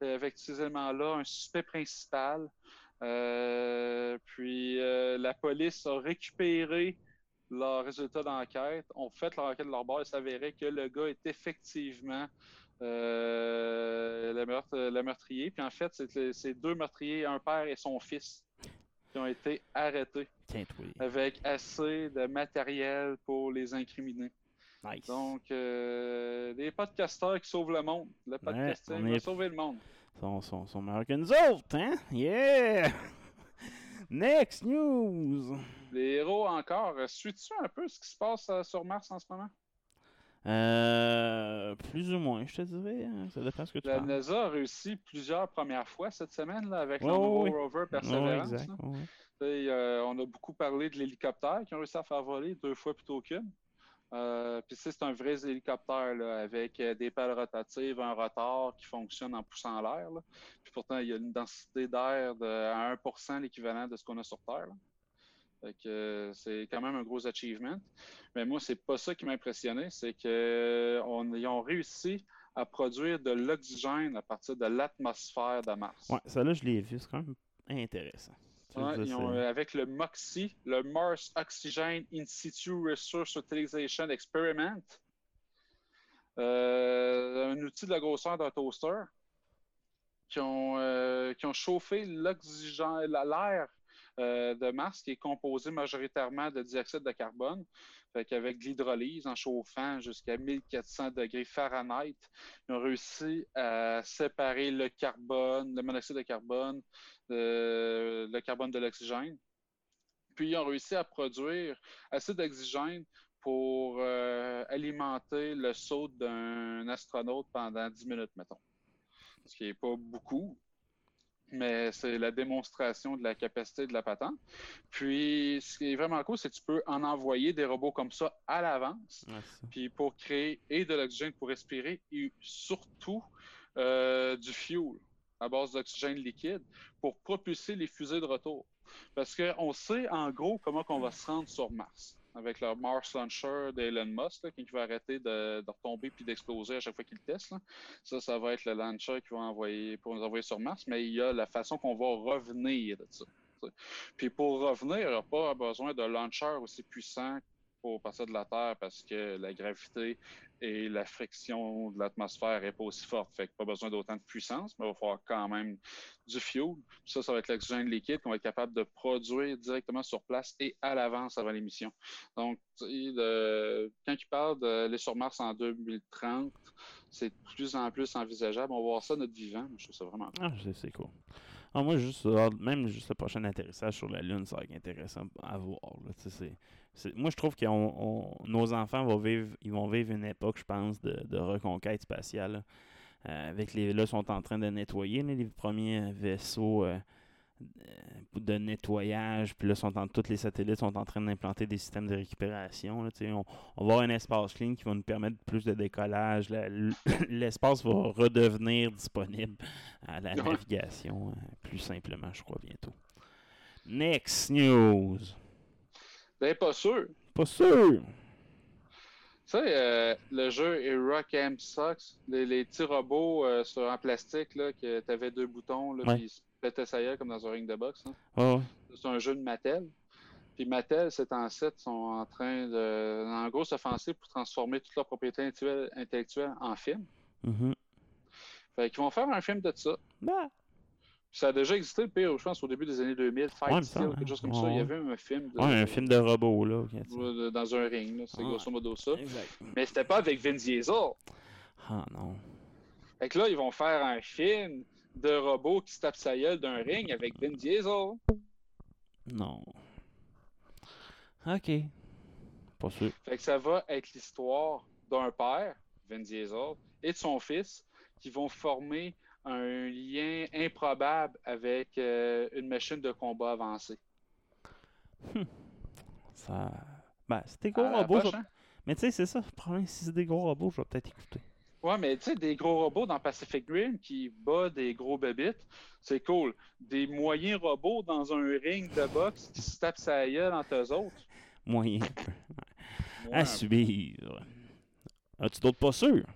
avec ces éléments-là un suspect principal. Euh, puis euh, la police a récupéré leurs résultats d'enquête, ont fait leur enquête de leur bord et s'avérait que le gars est effectivement euh, le, meurtre- le meurtrier. Puis en fait, c'est deux meurtriers, un père et son fils, qui ont été arrêtés avec assez de matériel pour les incriminer. Nice. Donc, euh, des podcasteurs qui sauvent le monde. Le podcasting va est- sauver le monde. Sont, sont, sont meilleurs que nous autres, hein? Yeah! Next news. Les héros encore. euh, Suis-tu un peu ce qui se passe euh, sur Mars en ce moment? Euh, plus ou moins, je te dirais. hein, Ça dépend ce que tu La penses. NASA a réussi plusieurs premières fois cette semaine là, avec le rover Perseverance. exact. Et, euh, on a beaucoup parlé de l'hélicoptère qui ont réussi à faire voler deux fois plutôt qu'une. Euh, Puis c'est un vrai hélicoptère avec euh, des pales rotatives, un rotor qui fonctionne en poussant l'air. Puis pourtant, il y a une densité d'air à 1% l'équivalent de ce qu'on a sur Terre. Fait que euh, c'est quand même un gros achievement. Mais moi, c'est pas ça qui m'a impressionné, c'est qu'ils ont réussi à produire de l'oxygène à partir de l'atmosphère de Mars. Ouais, ça là, je l'ai vu, c'est quand même intéressant. Ouais, ils ont, euh, avec le MOXIE, le Mars Oxygen In Situ Resource Utilization Experiment, euh, un outil de la grosseur d'un toaster, qui ont, euh, qui ont chauffé l'air euh, de Mars, qui est composé majoritairement de dioxyde de carbone, fait qu'avec de l'hydrolyse, en chauffant jusqu'à 1400 degrés Fahrenheit, ils ont réussi à séparer le carbone, le monoxyde de carbone, le carbone de l'oxygène. Puis ils ont réussi à produire assez d'oxygène pour euh, alimenter le saut d'un astronaute pendant 10 minutes, mettons. Ce qui n'est pas beaucoup, mais c'est la démonstration de la capacité de la patente. Puis, ce qui est vraiment cool, c'est que tu peux en envoyer des robots comme ça à l'avance, puis pour créer et de l'oxygène pour respirer et surtout euh, du fuel à base d'oxygène liquide pour propulser les fusées de retour. Parce qu'on sait en gros comment on va se rendre sur Mars avec le Mars Launcher d'Elon Musk, il va arrêter de, de retomber puis d'exploser à chaque fois qu'il teste. Ça, ça va être le launcher qui va envoyer pour nous envoyer sur Mars, mais il y a la façon qu'on va revenir de ça. Puis pour revenir, il n'y a pas besoin d'un launcher aussi puissant pour partir de la Terre parce que la gravité et la friction de l'atmosphère n'est pas aussi forte. Fait que pas besoin d'autant de puissance, mais il va falloir quand même du fuel. Ça, ça va être l'oxygène liquide qu'on va être capable de produire directement sur place et à l'avance avant l'émission. Donc, quand il parle d'aller sur Mars en 2030, c'est de plus en plus envisageable. On va voir ça notre vivant. Je trouve ça vraiment cool. Ah, c'est cool. Ah, moi, juste, euh, même juste le prochain atterrissage sur la Lune, ça va être intéressant à voir. Moi, je trouve que nos enfants vont vivre, ils vont vivre une époque, je pense, de, reconquête spatiale. Euh, avec les, là, sont en train de nettoyer les premiers vaisseaux euh, de nettoyage. Puis là, sont en, tous les satellites sont en train d'implanter des systèmes de récupération. on, on, va avoir un espace clean qui va nous permettre plus de décollage. L'espace va redevenir disponible à la navigation euh, plus simplement, je crois, bientôt. Next news. Ben, pas sûr. Pas sûr. Tu sais, euh, le jeu Hero Camp Sucks, les, les, petits robots euh, sur, en plastique, là, que tu avais deux boutons, là, pétait sa comme dans un ring de boxe. Hein. C'est un jeu de Mattel. Puis Mattel, c'est en set, sont en train de, en gros, s'offenser pour transformer toute leur propriété intellectuelle en film. Mm Fait qu'ils vont faire un film de ça. Bah. Ça a déjà existé, le pire, je pense, au début des années 2000, Fight Steel, quelque chose comme ça. Il y avait un film de... Ouais, un film de robot, là. Dans un ring, c'est grosso modo ça. Mais c'était pas avec Vin Diesel. Ah non. Fait que là, ils vont faire un film de robots qui se tapent sa gueule d'un ring avec Vin Diesel. Non. Ok. Pas sûr. Fait que ça va être l'histoire d'un père, Vin Diesel, et de son fils qui vont former un lien improbable avec euh, une machine de combat avancée. Hmm. Ça. Ben, c'est des gros robots. Mais tu sais, c'est ça. Le problème, si c'est des gros robots, je vais peut-être écouter. Ouais, mais tu sais, des gros robots dans Pacific Rim qui battent des gros bébites, c'est cool. Des moyens robots dans un ring de boxe qui se tapent sa gueule entre eux autres. Moyen. à subir. As-tu d'autres pas sûrs?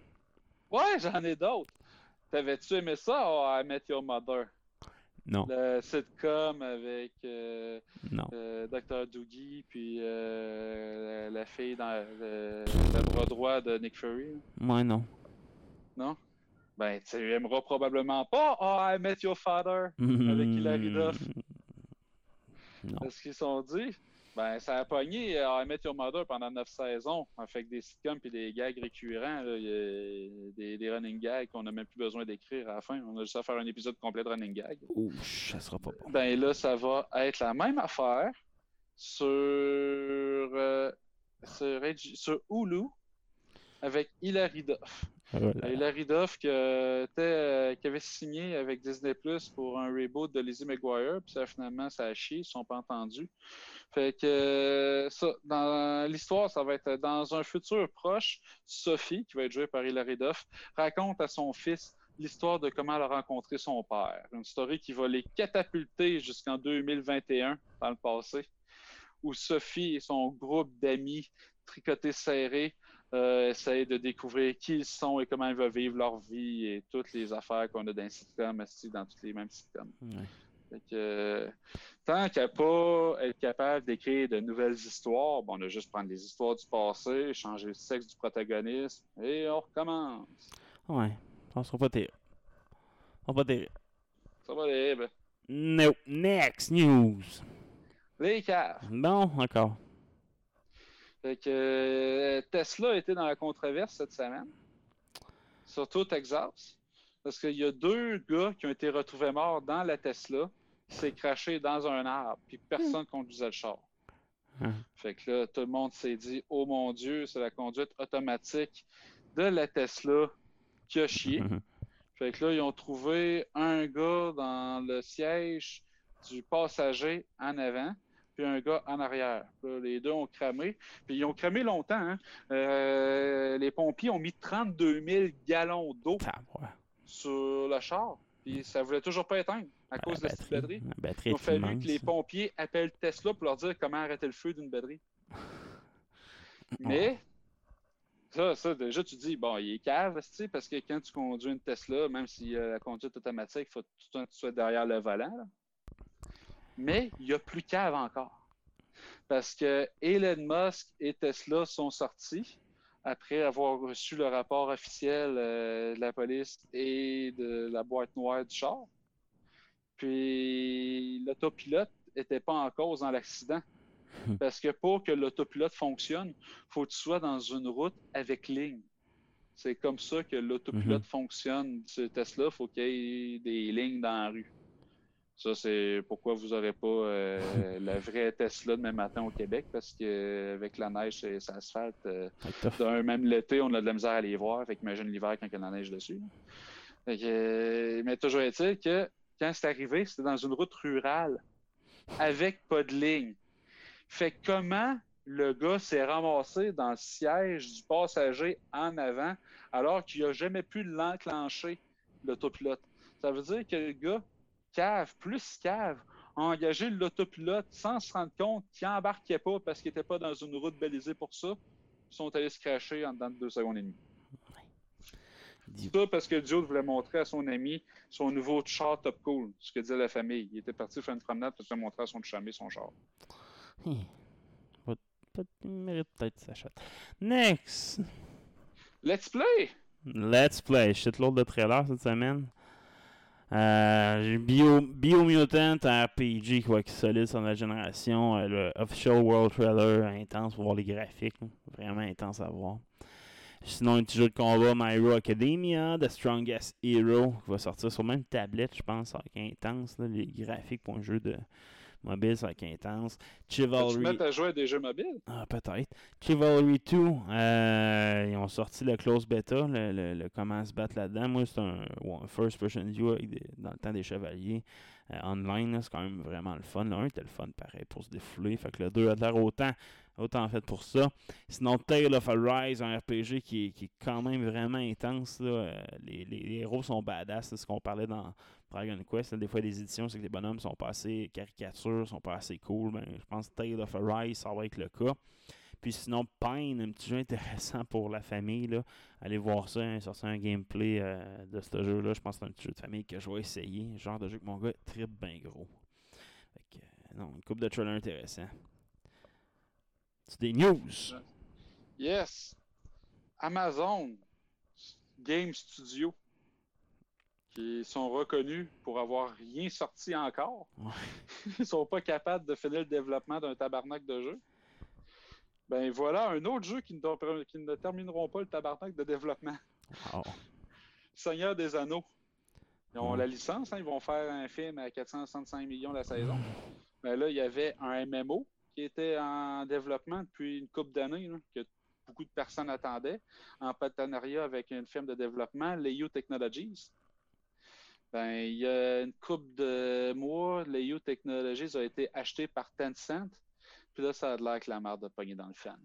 Ouais, j'en ai d'autres. T'avais-tu aimé ça, oh, I Met Your Mother? Non. Le sitcom avec euh, euh, Dr. Doogie, puis euh, la, fille dans le, bras droit de Nick Fury? Ouais, non. Non? Ben, tu aimeras probablement pas Oh, I Met Your Father avec Hilary Duff. Non. ce qu'ils sont dit? Ben, ça a pogné euh, I Met Your Mother pendant neuf saisons, avec des sitcoms et des gags récurrents, des, des, running gags qu'on n'a même plus besoin d'écrire à la fin. On a juste à faire un épisode complet de running gag. Ouh, ça sera pas bon. Ben là, ça va être la même affaire sur, euh, sur, sur Hulu avec Hilary Duff. Voilà. Hilary Duff qui, euh, qui, avait signé avec Disney Plus pour un reboot de Lizzie McGuire, puis ça finalement ça a chié, ils ne sont pas entendus. Fait ça, dans l'histoire, ça va être dans un futur proche, Sophie, qui va être jouée par Hilary Duff, raconte à son fils l'histoire de comment elle a rencontré son père. Une story qui va les catapulter jusqu'en 2021 dans le passé, où Sophie et son groupe d'amis tricotés serrés euh, essayent de découvrir qui ils sont et comment ils veulent vivre leur vie et toutes les affaires qu'on a dans un sitcom, dans tous les mêmes sitcoms. Euh, tant qu'à pas être capable d'écrire de nouvelles histoires, bon, on a juste prendre des histoires du passé, changer le sexe du protagoniste et on recommence. Ouais, ça sera pas terrible. Ça va terrible. Ça va terrible. No. Next news. Les caves. Non, encore. Fait que euh, Tesla a été dans la controverse cette semaine, surtout au Texas, parce qu'il y a deux gars qui ont été retrouvés morts dans la Tesla, qui s'est craché dans un arbre, puis personne ne conduisait le char. Hum. Fait que là, tout le monde s'est dit Oh mon Dieu, c'est la conduite automatique de la Tesla qui a chié. Hum. Fait que là, ils ont trouvé un gars dans le siège du passager en avant un gars en arrière. les deux ont cramé. Puis ils ont cramé longtemps. Hein. Euh, les pompiers ont mis 32 000 gallons d'eau sur le char. Puis ça voulait toujours pas éteindre à cause de la batterie. batterie. Il a fallu que les pompiers appellent Tesla pour leur dire comment arrêter le feu d'une batterie. Mais ça, ça, déjà, tu dis, bon, il est cave, parce que quand tu conduis une Tesla, même si la conduite automatique, il faut que tu sois derrière le volant. Mais il n'y a plus cave encore. Parce que Elon Musk et Tesla sont sortis après avoir reçu le rapport officiel euh, de la police et de la boîte noire du char. Puis l'autopilote n'était pas en cause dans l'accident. Parce que pour que l'autopilote fonctionne, il faut que tu sois dans une route avec ligne. C'est comme ça que l'autopilote fonctionne. Ce Tesla, il faut qu'il y ait des lignes dans la rue. Ça, c'est pourquoi vous n'aurez pas euh, la vraie Tesla demain matin au Québec, parce qu'avec la neige et ça asphalte, euh, d'un même l'été, on a de la misère à les voir. Fait qu'imagine l'hiver quand il y a de la neige dessus. Fait que, euh, mais toujours est-il que quand c'est arrivé, c'était dans une route rurale avec pas de ligne. Fait que comment le gars s'est ramassé dans le siège du passager en avant alors qu'il n'a jamais pu l'enclencher, l'autopilote? Ça veut dire que le gars, cave, plus cave, a engagé l'autopilote sans se rendre compte qu'il n'embarquait pas parce qu'il n'était pas dans une route balisée pour ça. Ils sont allés se cracher en dedans de deux secondes et demie. Ça parce que Joe voulait montrer à son ami son nouveau char top cool, ce que disait la famille. Il était parti faire une promenade pour montrer à son chumé son char. Hmm. Il mérite peut-être sa chatte. Next! Let's play! Let's play. Shitload de trailer cette semaine. Euh, j'ai Bio, Biomutant RPG qui va être solide sur la génération. Euh, le Official World Trailer intense pour voir les graphiques. Vraiment intense à voir. Sinon, un petit jeu de combat, My Hero Academia, The Strongest Hero, qui va sortir sur même tablette, je pense, avec intense. les graphiques pour un jeu de, mobile, ça va être intense. Chivalry. Tu mettre à jouer à des jeux mobiles Ah, peut-être. Chivalry 2, euh, ils ont sorti le close beta, le, le, comment se battre là-dedans. Moi, c'est un, first person view dans le temps des chevaliers. Euh, online, c'est quand même vraiment le fun. Le 1 était le fun, pareil, pour se défouler. Fait que le 2 a l'air autant, autant fait pour ça. Sinon, Tale of Arise, un RPG qui est, qui est quand même vraiment intense. Là. Euh, les, les, héros sont badass, c'est ce qu'on parlait dans Dragon Quest. Des fois, des éditions, c'est que les bonhommes sont pas assez caricatures, sont pas assez cool. Ben, je pense que Tale of Arise, ça va être le cas. Puis sinon, Pine, un petit jeu intéressant pour la famille. Allez voir ça, hein, sortir un gameplay euh, de ce jeu-là. Je pense que c'est un petit jeu de famille que je vais essayer. Genre de jeu que mon gars tripe bien gros. Fait que, euh, non, une coupe de trailers intéressant. C'est des news. Yes. Amazon Game Studio qui sont reconnus pour avoir rien sorti encore. Ils sont pas capables de finir le développement d'un tabarnak de jeu. Ben voilà un autre jeu qui ne, qui ne termineront pas le tabarnak de développement. Seigneur des Anneaux. Ils ont la licence, hein, ils vont faire un film à 465 millions la saison. Mais là, il y avait un MMO qui était en développement depuis une couple d'années, que beaucoup de personnes attendaient, en partenariat avec une firme de développement, Leio Technologies. Ben, il y a une couple de mois, Leio Technologies a été acheté par Tencent. Puis là, ça a l'air que la marde de pogner dans le fan.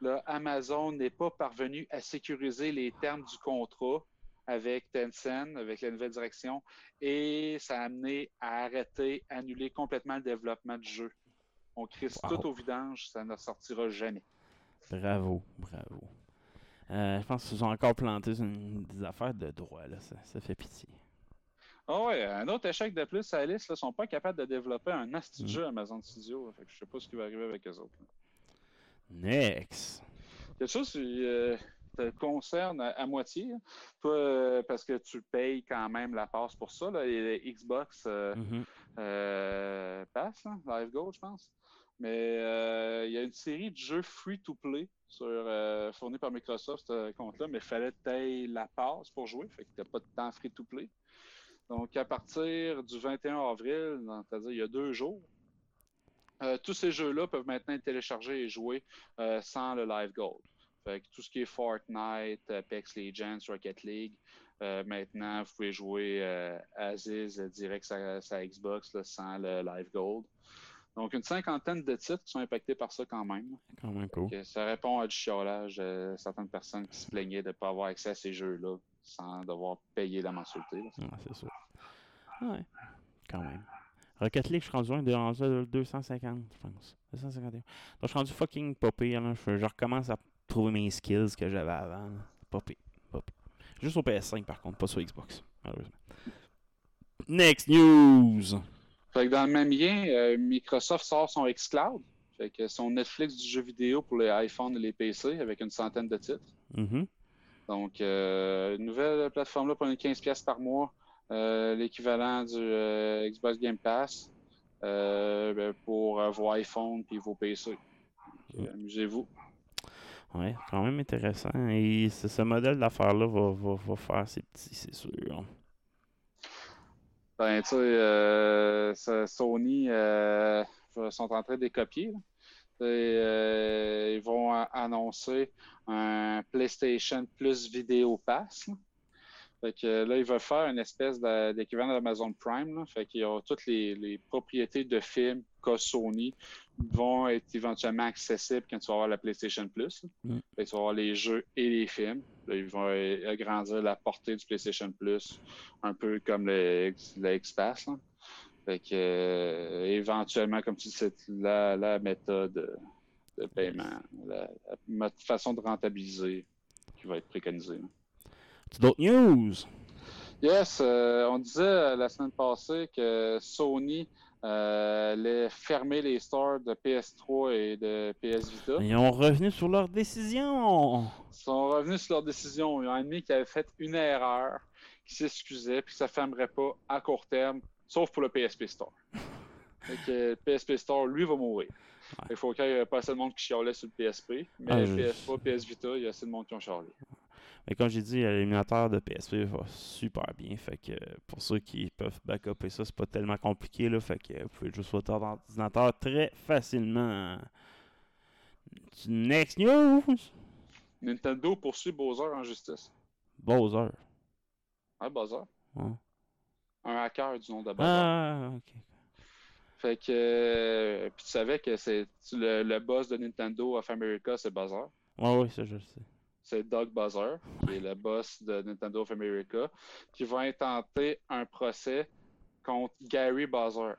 Là, Amazon n'est pas parvenu à sécuriser les termes du contrat avec Tencent, avec la nouvelle direction, et ça a amené à arrêter, annuler complètement le développement du jeu. On crisse tout au vidange, ça ne sortira jamais. Bravo, bravo. Euh, je pense qu'ils ont encore planté une, des affaires de droit, là. Ça, fait pitié. Ah ouais, un autre échec de plus, Alice, ils ne sont pas capables de développer un asti mm. jeu Amazon Studio. Fait que je sais pas ce qui va arriver avec eux autres. Next. Quelque chose qui euh, te concerne à, moitié. Hein? Toi, euh, parce que tu payes quand même la passe pour ça, là, les, Xbox mm-hmm. Pass, Live Gold, je pense. Mais euh, il y a une série de jeux free-to-play sur, euh, fournis par Microsoft, ce compte-là, mais il fallait tailler la passe pour jouer, fait que tu pas de temps free-to-play. Donc, à partir du 21 avril, c'est-à-dire il y a deux jours, euh, tous ces jeux-là peuvent maintenant être téléchargés et joués sans le Live Gold. Fait que tout ce qui est Fortnite, Apex Legends, Rocket League, maintenant, vous pouvez jouer Aziz direct sur sa Xbox sans le Live Gold. Donc, une cinquantaine de titres qui sont impactés par ça quand même. Quand même cool. ça répond à du chiolage de certaines personnes qui se plaignaient de ne pas avoir accès à ces jeux-là sans devoir payer la mensualité. c'est sûr. Ouais, quand même. Rocket League, je suis rendu loin de 250, je pense. 251. Donc, je suis rendu fucking popé. Je, recommence à trouver mes skills que j'avais avant. Popé. Popé. Juste au PS5, par contre, pas sur Xbox, malheureusement. Next news! Fait que dans le même lien, euh, Microsoft sort son xCloud. Fait que son Netflix du jeu vidéo pour les iPhones et les PC avec une centaine de titres. Mhm. Donc, euh, une nouvelle plateforme là pour une 15$ par mois, euh, l'équivalent du euh, Xbox Game Pass euh, ben, pour vos iPhones et vos PC. Amusez-vous. Ouais, quand même intéressant. Et ce, ce modèle d'affaires-là va, va, va faire ses petits, c'est sûr. Ben, tu sais, euh, Sony sont en train de les copier. là. Euh, ils vont annoncer un PlayStation Plus Vidéo Pass. là. Fait que là, ils veulent faire une espèce d'équivalent d'Amazon Prime. Là. Fait qu'il y a toutes les, les propriétés de films qu'a Sony vont être éventuellement accessibles quand tu vas avoir la PlayStation Plus. Mm. Fait que tu vas avoir les jeux et les films. Là, ils vont agrandir la portée du PlayStation Plus, un peu comme le, le X-Pass. Fait que, euh, éventuellement, comme tu dis, c'est la, la méthode de, paiement, la, façon de rentabiliser qui va être préconisée. d'autres news? Yes, euh, on disait euh, la semaine passée que Sony euh, allait fermer les stores de PS3 et de PS Vita. Ils ont revenu sur leur décision. Ils sont revenus sur leur décision. Ils ont admis qu'ils avaient fait une erreur, qu'ils s'excusaient, puis que ça ne fermerait pas à court terme, sauf pour le PSP Store. Fait que le PSP Store, lui, va mourir. Il faut qu'il y ait pas assez de monde qui chialait sur le PSP, mais Ah, je- PS3, PS Vita, il y a assez de monde qui ont chialé. Mais comme j'ai dit, l'éliminateur de PSP va super bien. Fait que pour ceux qui peuvent backuper ça, c'est pas tellement compliqué. Là, fait que vous pouvez juste votre ordinateur très facilement. Next news! Nintendo poursuit Bowser en justice. Bowser. Ouais, Bowser. Ouais. Un hacker du nom de Bowser. Ah, ok. Fait que. euh, puis tu savais que c'est le, le boss de Nintendo of America, c'est Bowser. Ouais, ouais, ça je le sais. C'est Doug Buzzer, qui est le boss de Nintendo of America, qui va intenter un procès contre Gary Buzzer.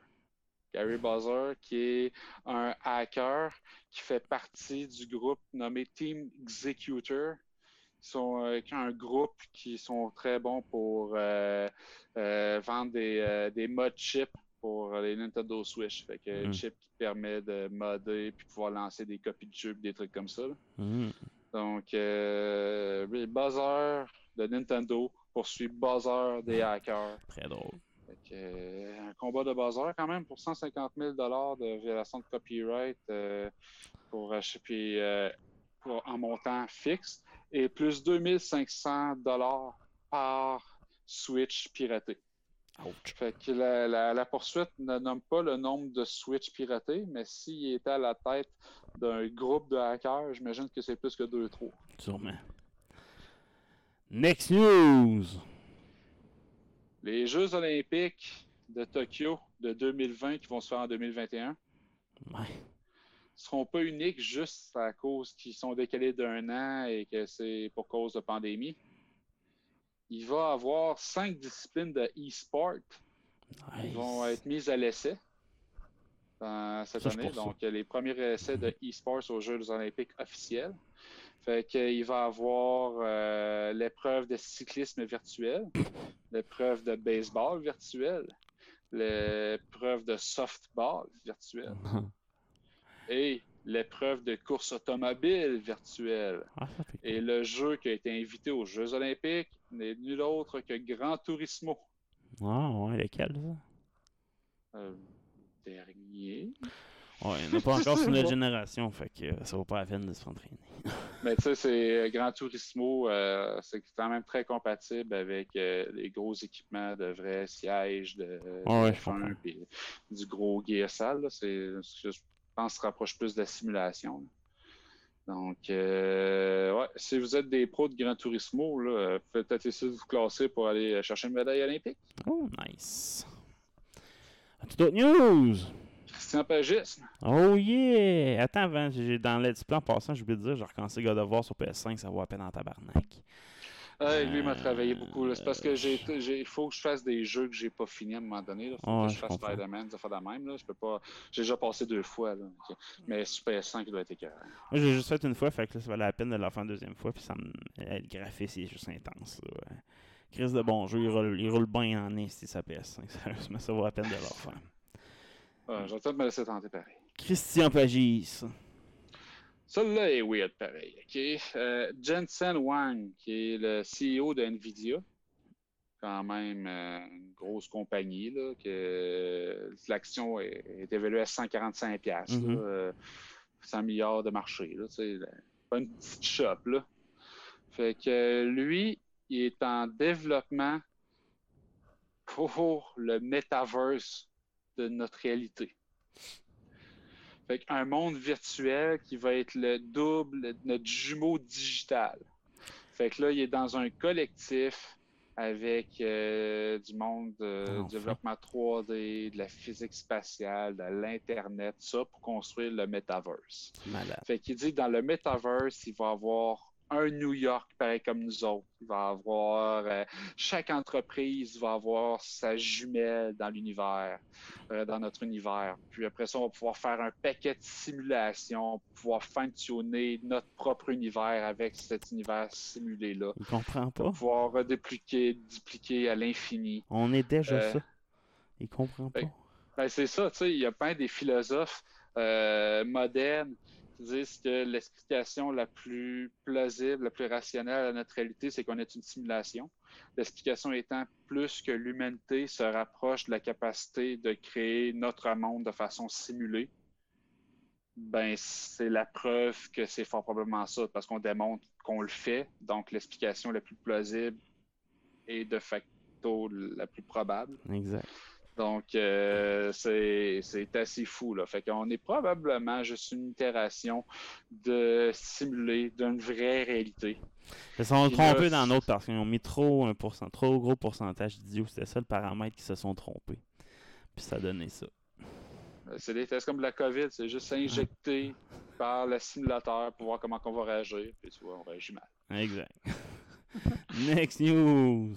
Gary Buzzer, qui est un hacker qui fait partie du groupe nommé Team Executor. Sont euh, qui est un groupe qui sont très bons pour euh, euh, vendre des, euh, des mod chips pour les Nintendo Switch. Fait que Mm. un chip qui permet de modder puis pouvoir lancer des copies de jeux, des trucs comme ça. Mhm. Donc, euh, oui, Buzzer de Nintendo poursuit Buzzer des hackers. Très drôle. Que, euh, un combat de Buzzer quand même pour 150 000 de violation de copyright euh, pour, ach- puis, euh, pour- en montant fixe et plus 2500 par Switch piraté. Ouch. Fait que la, la- la poursuite ne nomme pas le nombre de Switch piratés, mais s'il était à la tête d'un groupe de hackers, j'imagine que c'est plus que 2-3. Sûrement. Next news! Les Jeux olympiques de Tokyo de 2020 qui vont se faire en 2021 Ouais. Seront pas uniques juste à cause qu'ils sont décalés d'un an et que c'est pour cause de pandémie. Il va y avoir cinq disciplines de e-sport qui vont être mises à l'essai dans cette Ça, année. ça. Donc, les premiers essais de e-sports aux Jeux olympiques officiels. Fait qu'il va y avoir euh, l'épreuve de cyclisme virtuel, l'épreuve de baseball virtuel, l'épreuve de softball virtuel et l'épreuve de course automobile virtuelle. Ah, Et le jeu qui a été invité aux Jeux olympiques n'est nul autre que Gran Turismo. Ah, ouais, lequel, ça? Euh, dernier. Ouais, il n'y en a pas encore sur notre génération, fait que euh, ça vaut pas la peine de se entraîner. Mais tu sais, c'est euh, Gran Turismo, euh, c'est quand même très compatible avec euh, les gros équipements de vrais sièges, de, de Ouais, je F1, comprends. puis du gros gear sale. C'est, je pense, se rapproche plus de la simulation. là. Donc, euh, ouais, si vous êtes des pros de Gran Turismo, là, peut-être essayer de vous classer pour aller chercher une médaille olympique. Oh, nice. As-tu d'autres news? Christian Pagis, Oh yeah! Attends, avant, j'ai dans le display en passant, j'ai oublié de dire, j'ai recommencé God of War sur PS5, ça vaut à peine en tabarnak. Hey, lui il m'a travaillé beaucoup. là. C'est parce que j'ai, j'ai- il faut que je fasse des jeux que j'ai pas finis à un moment donné. Il faut Ouais, que je je fasse. Spider-Man, ça fait de même. Là. Je peux pas. J'ai déjà passé deux fois. Là. Mais sur PS5, il doit être écœurant. Moi, j'ai juste fait une fois, fait que là, ça valait la peine de le faire une deuxième fois, puis ça me... euh, le graphisme est juste intense. Ouais. Chris de bon jeu, il roule, il roule bien en esti sa PS5, sérieusement, ça vaut la peine de le refaire. Ouais, je vais peut-être me laisser tenter pareil. Christian Pagis. Celui-là est weird pareil. ok? Euh, Jensen Wang, qui est le CEO de Nvidia, quand même euh, une grosse compagnie, là, que l'action est, est évaluée à 145 piastres, Mhm. là, euh, 100 milliards de marché. Là, là. pas une petite shop. Là. Fait que lui, il est en développement pour le metaverse de notre réalité. Fait qu'un monde virtuel qui va être le double, notre jumeau digital. Fait que là, il est dans un collectif avec euh, du monde euh, Ah, du développement 3D, de la physique spatiale, de l'Internet, ça, pour construire le metaverse. Malade. Fait qu'il dit que dans le metaverse, il va y avoir un New York pareil comme nous autres. Il va avoir euh, chaque entreprise va avoir sa jumelle dans l'univers, euh, dans notre univers. Puis après ça, on va pouvoir faire un paquet de simulations, pouvoir fine-tuner notre propre univers avec cet univers simulé-là. Il comprend pas. Pouvoir redupliquer, dupliquer à l'infini. On est déjà Euh, ça. Il comprend pas. fait- Ben, c'est ça, tu sais, il y a plein des philosophes modernes disent que l'explication la plus plausible, la plus rationnelle à notre réalité, c'est qu'on est une simulation. L'explication étant plus que l'humanité se rapproche de la capacité de créer notre monde de façon simulée, ben c'est la preuve que c'est fort probablement ça, parce qu'on démontre qu'on le fait. Donc l'explication la plus plausible est de facto la plus probable. Exact. Donc, euh, c'est assez fou. Là. Fait qu'on est probablement juste une itération de simuler d'une vraie réalité. Ils se sont Puis là, trompés dans l'autre parce qu'ils ont mis trop, un pourcent, trop gros pourcentage d'idiots. C'était ça le paramètre qui se sont trompés. Puis ça a donné ça. C'est des tests comme la COVID, c'est juste injecté par le simulateur pour voir comment on va réagir. Puis tu vois, on réagit mal. Exact. Next news.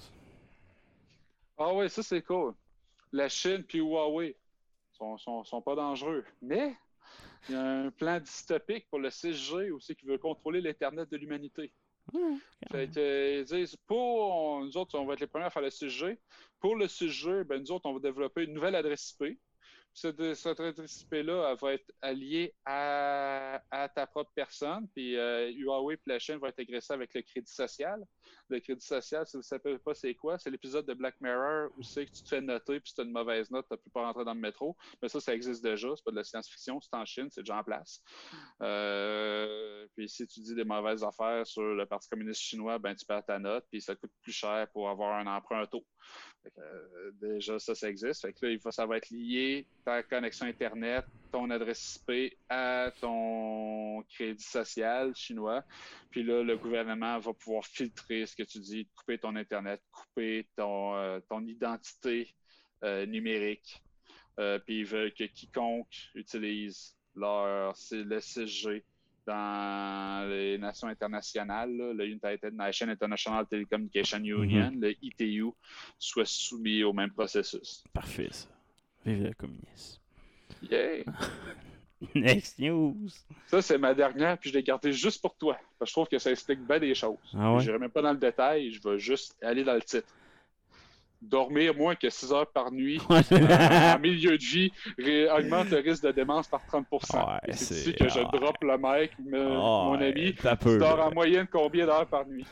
Ah oui, ça c'est cool. La Chine puis Huawei sont, sont, sont pas dangereux. Mais il y a un plan dystopique pour le 6G aussi qui veut contrôler l'Internet de l'humanité. Fait que, euh, ils disent, pour nous autres, on va être les premiers à faire le 6G. Pour le 6G, ben, nous autres, on va développer une nouvelle adresse IP. Cette, cette elle va être alliée à, ta propre personne. Puis euh, Huawei et la Chine vont intégrer ça avec le crédit social. Le crédit social, si vous ne savez pas c'est quoi, c'est l'épisode de Black Mirror où c'est que tu te fais noter puis si tu as une mauvaise note, tu ne peux pas rentrer dans le métro. Mais ça, ça existe déjà. C'est pas de la science-fiction. C'est en Chine, c'est déjà en place. Euh, puis si tu dis des mauvaises affaires sur le Parti communiste chinois, ben tu perds ta note, puis ça coûte plus cher pour avoir un emprunt auto. Euh, déjà, ça, ça existe. Fait que là, il ça va être lié ta connexion Internet, ton adresse IP à ton crédit social chinois. Puis là, le gouvernement va pouvoir filtrer ce que tu dis, couper ton Internet, couper ton, euh, ton identité euh, numérique. Puis ils veulent que quiconque utilise leur le 6G dans les nations internationales, là, le United Nations International Telecommunication Union, le ITU, soit soumis au même processus. Parfait, ça. Vive le communisme. Yeah! Next news. Ça, c'est ma dernière, puis je l'ai gardée juste pour toi. Parce que je trouve que ça explique bien des choses. Ah ouais? Je n'irai même pas dans le détail, je vais juste aller dans le titre. Dormir moins que 6 heures par nuit euh, en milieu de vie augmente le risque de démence par 30 Ouais, c'est ici que je ouais. drop le mec, me- mon ami. Tu dors en moyenne combien d'heures par nuit?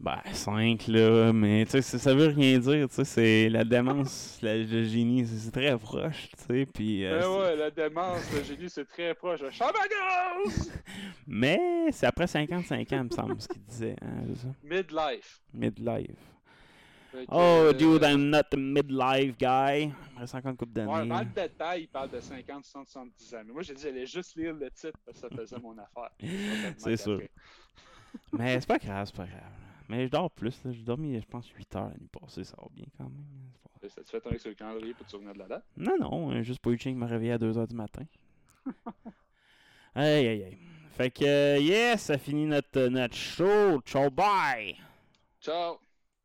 Ben, 5 là, mais tu sais, ça- veut rien dire, tu sais, c'est la démence, la- le génie, c'est très proche, tu sais, puis... euh, c'est- ouais, la démence, le génie, c'est très proche. Chamagos! Mais c'est après 55 ans, il me semble, ce qu'il disait, hein? Midlife. Midlife. Oh, euh, dude, I'm not a midlife guy. Il reste encore une couple Ouais, d'années. dans le détail, il parle de 50, 60, 70 ans. Mais moi, j'ai dit, j'allais juste lire le titre parce que ça faisait mon affaire. C'est sûr. Mais c'est pas grave, c'est pas grave. Mais je dors plus, là. J'ai dormi, je pense, 8 heures la nuit passée, ça va bien quand même. Pas- Ça te fait tomber sur le calendrier pour te souvenir de la date? Non, non, euh, juste pas eu qui m'a réveillé à 2h du matin. aïe, aïe, aïe. Fait que, euh, yes, ça finit notre, notre show. Ciao, bye! Ciao!